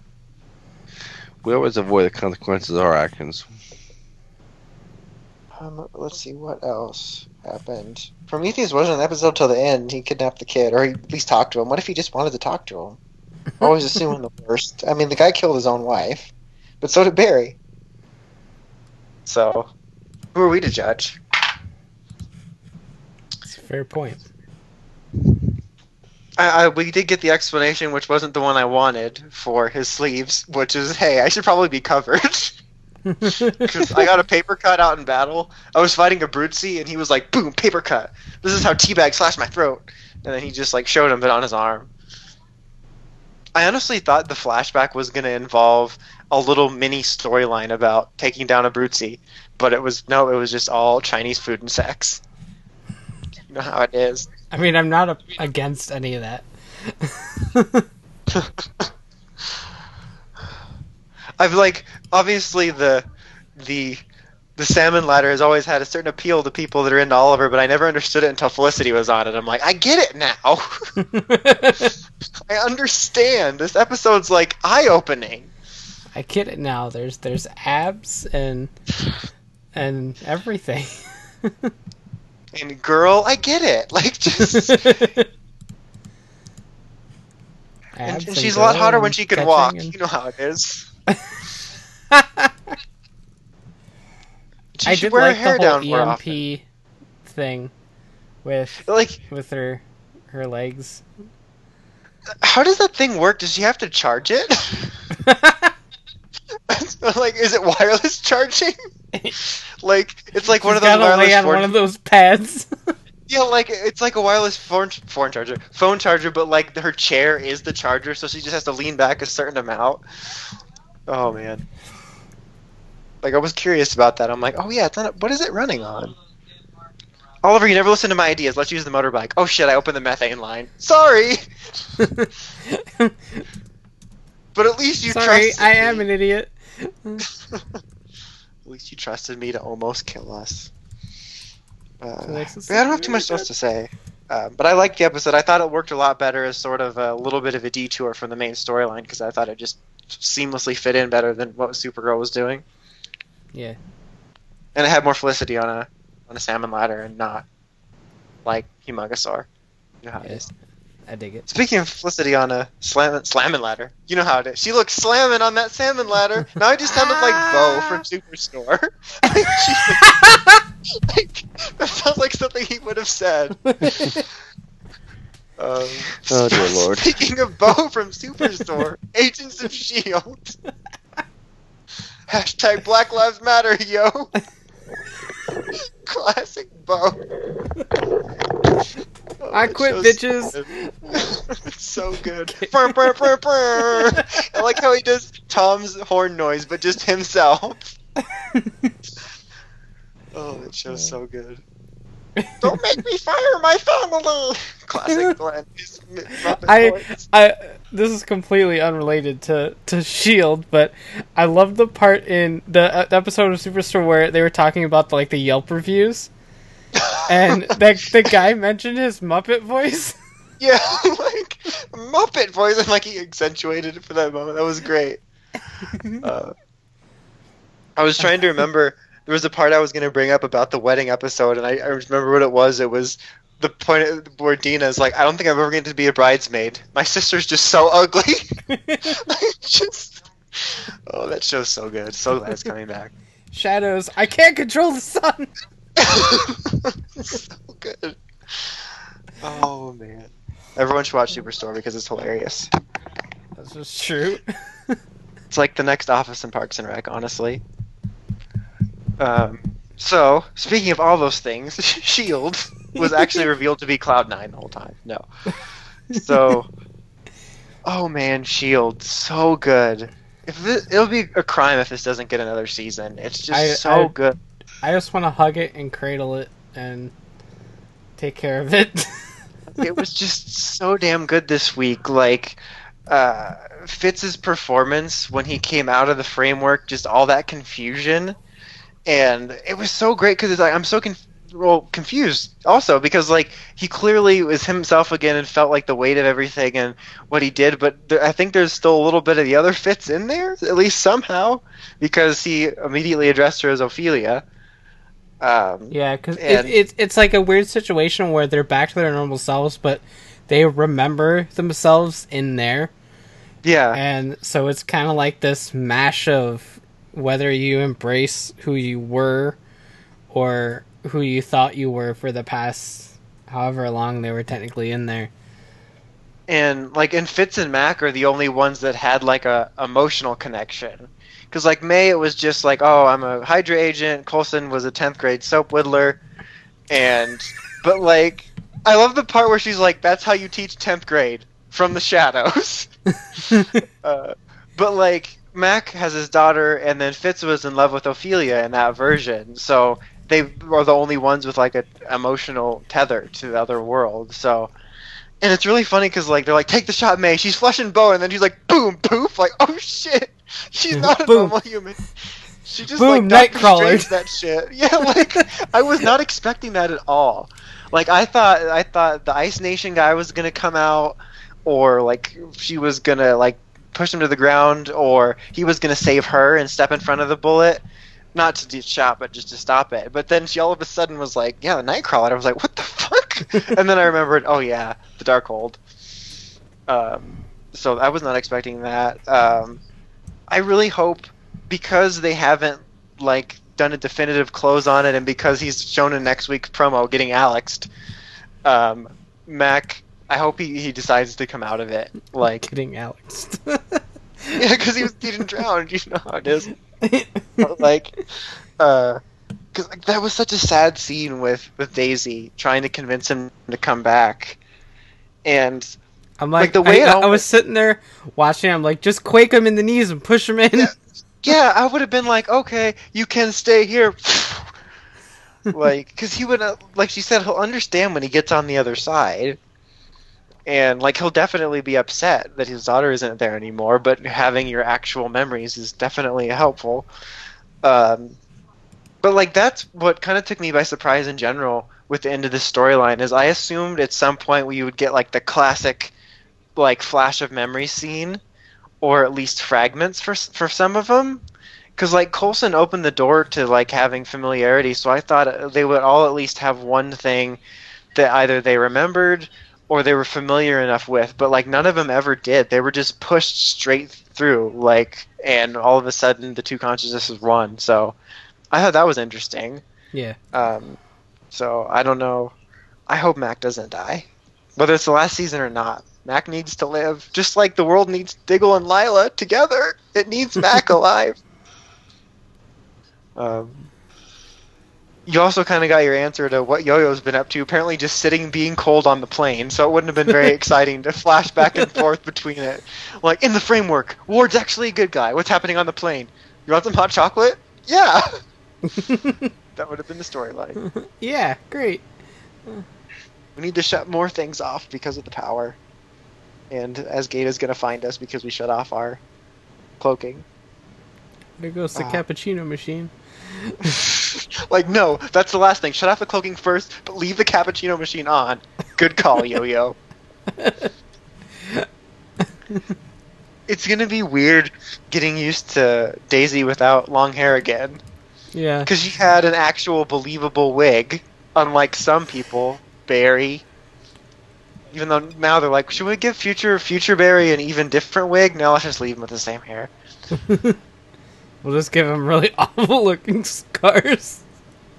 We always avoid the consequences of our actions. Um, let's see what else happened. Prometheus wasn't an episode till the end. He kidnapped the kid, or he at least talked to him. What if he just wanted to talk to him? Always assuming the worst. I mean, the guy killed his own wife, but so did Barry. So, who are we to judge? It's a fair point. I, I, we did get the explanation, which wasn't the one I wanted for his sleeves, which is, hey, I should probably be covered. Because I got a paper cut out in battle. I was fighting a Brutzy, and he was like, boom, paper cut. This is how Teabag slashed my throat. And then he just like showed him it on his arm. I honestly thought the flashback was going to involve a little mini storyline about taking down a Brutzy, but it was no, it was just all Chinese food and sex. You know how it is. I mean, I'm not a- against any of that. I've like obviously the the the salmon ladder has always had a certain appeal to people that are into Oliver, but I never understood it until Felicity was on it. I'm like, I get it now. I understand. This episode's like eye opening. I get it now. There's there's abs and and everything. And girl, I get it. Like just and, and she's a lot hotter when she can walk. and- You know how it is. She I did wear like her hair the whole down EMP often. thing with Like, with her her legs. how does that thing work? Does she have to charge it? like, is it wireless charging? like, it's like one She's of those wireless on one of those pads. Yeah, like it's like a wireless phone phone charger, phone charger, but like her chair is the charger, so she just has to lean back a certain amount. Oh man. Like I was curious about that. I'm like, oh yeah, it's not. A, what is it running on? Oliver, you never listen to my ideas. Let's use the motorbike. Oh shit, I opened the methane line. Sorry, but at least you Sorry, trusted I am me. an idiot. At least you trusted me to almost kill us. Uh, Makes us yeah, I don't have too much else to say. Uh, but I liked the episode. I thought it worked a lot better as sort of a little bit of a detour from the main storyline because I thought it just seamlessly fit in better than what Supergirl was doing, Yeah. and it had more Felicity on a on a salmon ladder and not like Humongosaur. You know how it is. I dig it. Speaking of Felicity on a slam slamming ladder, you know how it is. She looks slamming on that salmon ladder. Now I just sounded like Bo from Superstore. like, like, that felt like something he would have said. Um, Oh, dear Lord. Speaking of Bo from Superstore, Agents of Shield. Hashtag Black Lives Matter, yo. Classic Bo. Oh, I quit, bitches. so good. it's so good. Brr, brr, brr, brr. I like how he does Tom's horn noise, but just himself. Oh, that show's so good. Don't make me fire my family. Classic Glenn. I, voice. I, this is completely unrelated to to Shield, but I love the part in the uh, episode of Superstore where they were talking about the, like the Yelp reviews, and the the guy mentioned his Muppet voice. Yeah, like Muppet voice, and like he accentuated it for that moment. That was great. Uh, I was trying to remember. There was a part I was going to bring up about the wedding episode, and I, I remember what it was. It was the point where Dina's like, "I don't think I'm ever going to be a bridesmaid. My sister's just so ugly." just oh, that show's so good. So glad it's coming back. Shadows. I can't control the sun. so good. Oh man. Everyone should watch Superstore because it's hilarious. That's just true. It's like the next Office in Parks and Rec, honestly. Um, so, speaking of all those things, Shield was actually revealed to be Cloud Nine the whole time. No. So, oh man, Shield, so good. If this, it'll be a crime if this doesn't get another season. It's just I- so I- good. I just want to hug it and cradle it and take care of it. it was just so damn good this week. Like uh, Fitz's performance when he came out of the framework, just all that confusion, and it was so great because it's like I'm so conf- well confused also because like he clearly was himself again and felt like the weight of everything and what he did, but I think there's still a little bit of the other Fitz in there at least somehow because he immediately addressed her as Ophelia. Um, yeah, because it, it's it's like a weird situation where they're back to their normal selves, but they remember themselves in there, yeah, and so it's kind of like this mash of whether you embrace who you were or who you thought you were for the past however long they were technically in there. and like and Fitz and Mack are the only ones that had like a emotional connection. Because like May, it was just like, oh, I'm a Hydra agent. Coulson was a tenth grade soap whittler, and but like, I love the part where she's like, that's how you teach tenth grade from the shadows. uh, but like Mack has his daughter, and then Fitz was in love with Ophelia in that version, so they are the only ones with like a emotional tether to the other world. So. And it's really funny because like they're like, take the shot, May. She's flushing Bo, and then she's like, boom, poof, like, oh shit, she's not a normal human. She just Boom, like Nightcrawler. That shit. Yeah, like I was not expecting that at all. Like I thought, I thought the Ice Nation guy was gonna come out, or like she was gonna like push him to the ground, or he was gonna save her and step in front of the bullet. Not to do shot, but just to stop it. But then she all of a sudden was like, "Yeah, the Nightcrawler." I was like, "What the fuck?" and then I remembered, "Oh yeah, the Darkhold." Um, so I was not expecting that. Um, I really hope because they haven't like done a definitive close on it, and because he's shown in next week's promo getting Alexed, um, Mack. I hope he, he decides to come out of it. Like, Kidding, Alex. yeah, because he was he didn't drown. You know how it is. But, like, uh, because like, that was such a sad scene with with Daisy trying to convince him to come back, and I'm like, Like, the way I, I almost- was sitting there watching. I'm like, just quake him in the knees and push him in. Yeah. yeah, I would have been like, okay, you can stay here. like, because he would, uh, like she said, he'll understand when he gets on the other side. And, like, he'll definitely be upset that his daughter isn't there anymore, but having your actual memories is definitely helpful. Um, but, like, that's what kind of took me by surprise in general with the end of this storyline, is I assumed at some point we would get, like, the classic, like, flash of memory scene or at least fragments for for some of them because like Coulson opened the door to like having familiarity so I thought uh, they would all at least have one thing that either they remembered or they were familiar enough with but like none of them ever did they were just pushed straight through like and all of a sudden the two consciousnesses one so I thought that was interesting Yeah. um, so I don't know I hope Mack doesn't die whether it's the last season or not Mack needs to live, just like the world needs Diggle and Lyla together. It needs Mack alive. Um, you also kind of got your answer to what Yo-Yo's been up to. Apparently, just sitting, being cold on the plane. So it wouldn't have been very exciting to flash back and forth between it. Like in the framework, Ward's actually a good guy. What's happening on the plane? You want some hot chocolate? Yeah. that would have been the storyline. yeah, great. We need to shut more things off because of the power. And as is going to find us because we shut off our cloaking. There goes the Ah. cappuccino machine. like, no, that's the last thing. Shut off the cloaking first, but leave the cappuccino machine on. Good call, Yo Yo. it's going to be weird getting used to Daisy without long hair again. Yeah. Because she had an actual believable wig, unlike some people, Barry. Even though now they're like, should we give future future Barry an even different wig? No, let's just leave him with the same hair. We'll just give him really awful looking scars.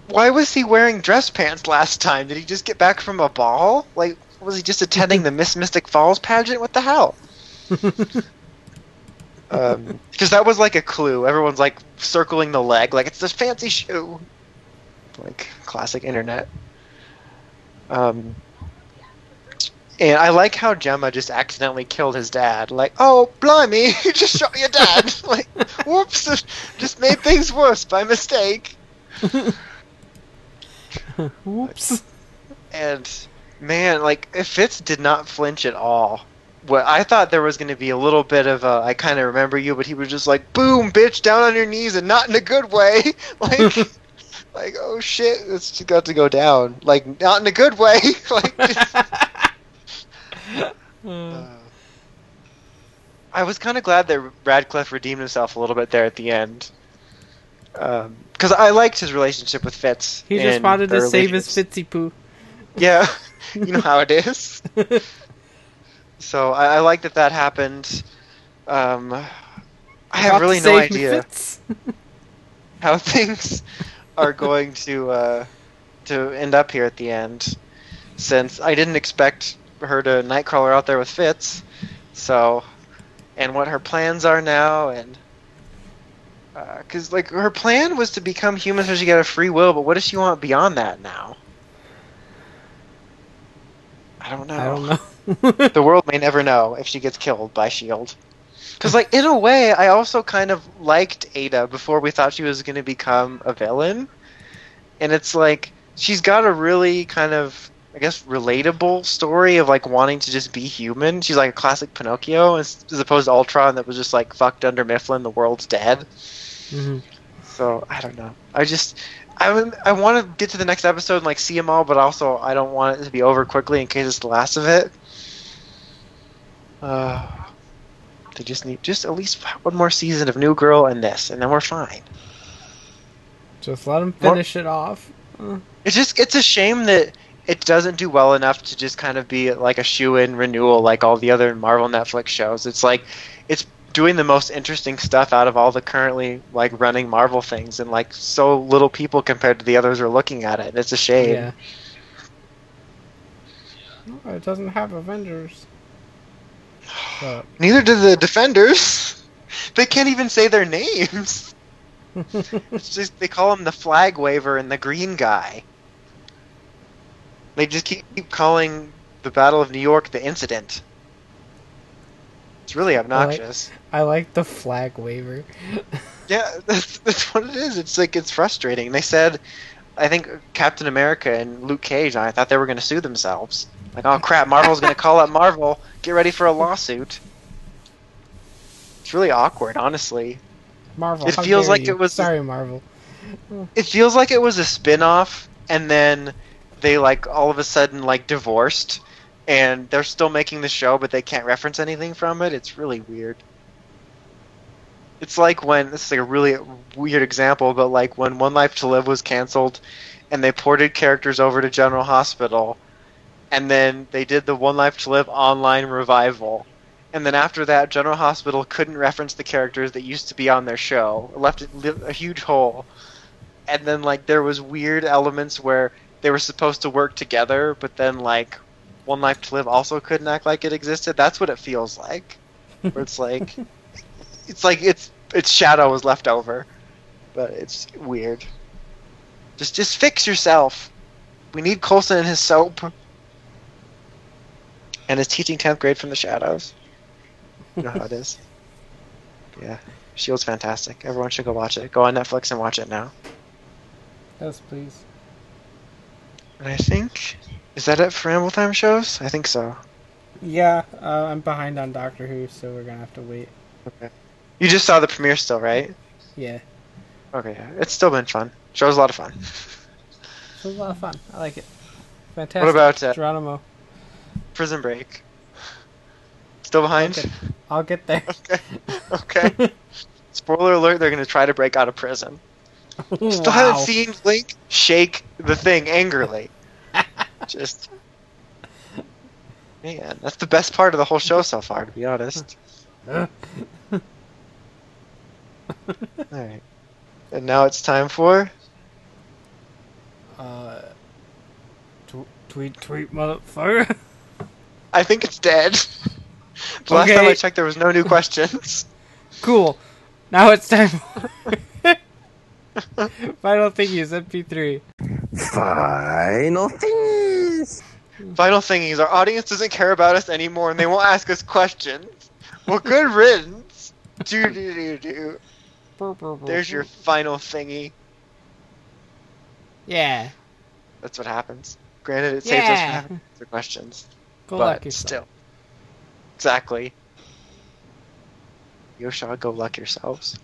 Why was he wearing dress pants last time? Did he just get back from a ball? Like, was he just attending the Miss Mystic Falls pageant? What the hell? Um, because that was like a clue. Everyone's like circling the leg, like it's this fancy shoe. Like classic internet. Um, and I like how Jemma just accidentally killed his dad. Like, oh, blimey, you just shot your dad. like, whoops, just made things worse by mistake. Whoops. And man, like Fitz did not flinch at all. What I thought there was going to be a little bit of a, I kind of remember you, but he was just like, boom, bitch, down on your knees, and not in a good way. like, like, oh shit, it's got to go down. Like, not in a good way. like, just, uh, I was kind of glad that Radcliffe redeemed himself a little bit there at the end. Because I liked his relationship with Fitz. he just wanted to save his. Fitzy Poo. Yeah, you know how it is. So I, I like that that happened. Um, I have really no idea how things are going to uh, to end up here at the end, since I didn't expect her to Nightcrawler out there with Fitz. So, and what her plans are now, and uh, because like her plan was to become human so she got a free will, but what does she want beyond that now? I don't know. I don't know. the world may never know if she gets killed by Shield. Because, like, in a way, I also kind of liked Ada before we thought she was going to become a villain. And it's like, she's got a really kind of, I guess, relatable story of, like, wanting to just be human. She's like a classic Pinocchio, as, as opposed to Ultron that was just, like, fucked under Mifflin, the world's dead. Mhm. So, I don't know. I just. I, would- I want to get to the next episode and like see them all, but also I don't want it to be over quickly in case it's the last of it. Uh, they just need just at least one more season of New Girl and this, and then we're fine. Just let them finish it off. It's just it's a shame that it doesn't do well enough to just kind of be like a shoe in renewal like all the other Marvel Netflix shows. It's like it's doing the most interesting stuff out of all the currently like running Marvel things, and like so little people compared to the others are looking at it. It's a shame. Yeah. It doesn't have Avengers. So, Neither do the Defenders. They can't even say their names. It's just they call him the flag waver and the green guy. They just keep, keep calling the Battle of New York the incident. It's really obnoxious. I like the flag waiver. Yeah, that's, that's what it is. It's like it's frustrating. They said, I think Captain America and Luke Cage. I thought they were going to sue themselves. Like, oh crap, Marvel's going to call up Marvel. Get ready for a lawsuit. It's really awkward, honestly. Marvel. It feels like you. it was- Sorry, Marvel. it feels like it was a spin-off and then they like all of a sudden like divorced and they're still making the show but they can't reference anything from it. It's really weird. It's like when this is like a really weird example but like when one life to live was canceled and they ported characters over to general hospital and then they did the one life to live online revival. And then after that general hospital couldn't reference the characters that used to be on their show. It left a huge hole. And then like there was weird elements where they were supposed to work together, but then like One Life to Live also couldn't act like it existed. That's what it feels like. Where it's like it's like it's its shadow was left over. But it's weird. Just just fix yourself. We need Coulson and his soap. And his teaching tenth grade from the shadows. You know how it is. Yeah. Shield's fantastic. Everyone should go watch it. Go on Netflix and watch it now. Yes, please. And I think is that it for Ramble Time shows? I think so. Yeah, uh, I'm behind on Doctor Who, so we're gonna have to wait. Okay. You just saw the premiere still, right? Yeah, Okay. It's still been fun. Show's a lot of fun. it was a lot of fun. I like it. Fantastic. What about uh, Geronimo? Prison Break? Still behind? Okay. I'll get there. Okay. Okay. Spoiler alert, they're gonna try to break out of prison. Still haven't seen Linc shake the thing angrily. Just Man, that's the best part of the whole show so far, to be honest. Alright. And now it's time for. Uh, tw- tweet, tweet, motherfucker. I think it's dead. the last time I checked, there was no new questions. cool. Now it's time for final thingies MP3. Final thingies. Final thing is, our audience doesn't care about us anymore, and they won't ask us questions. Well, good riddance. Do do do do. There's your final thingy. yeah. That's what happens. Granted, it saves us from Yeah. having to answer questions, Go luck but yourself. still. Exactly. Yosha, go luck yourselves.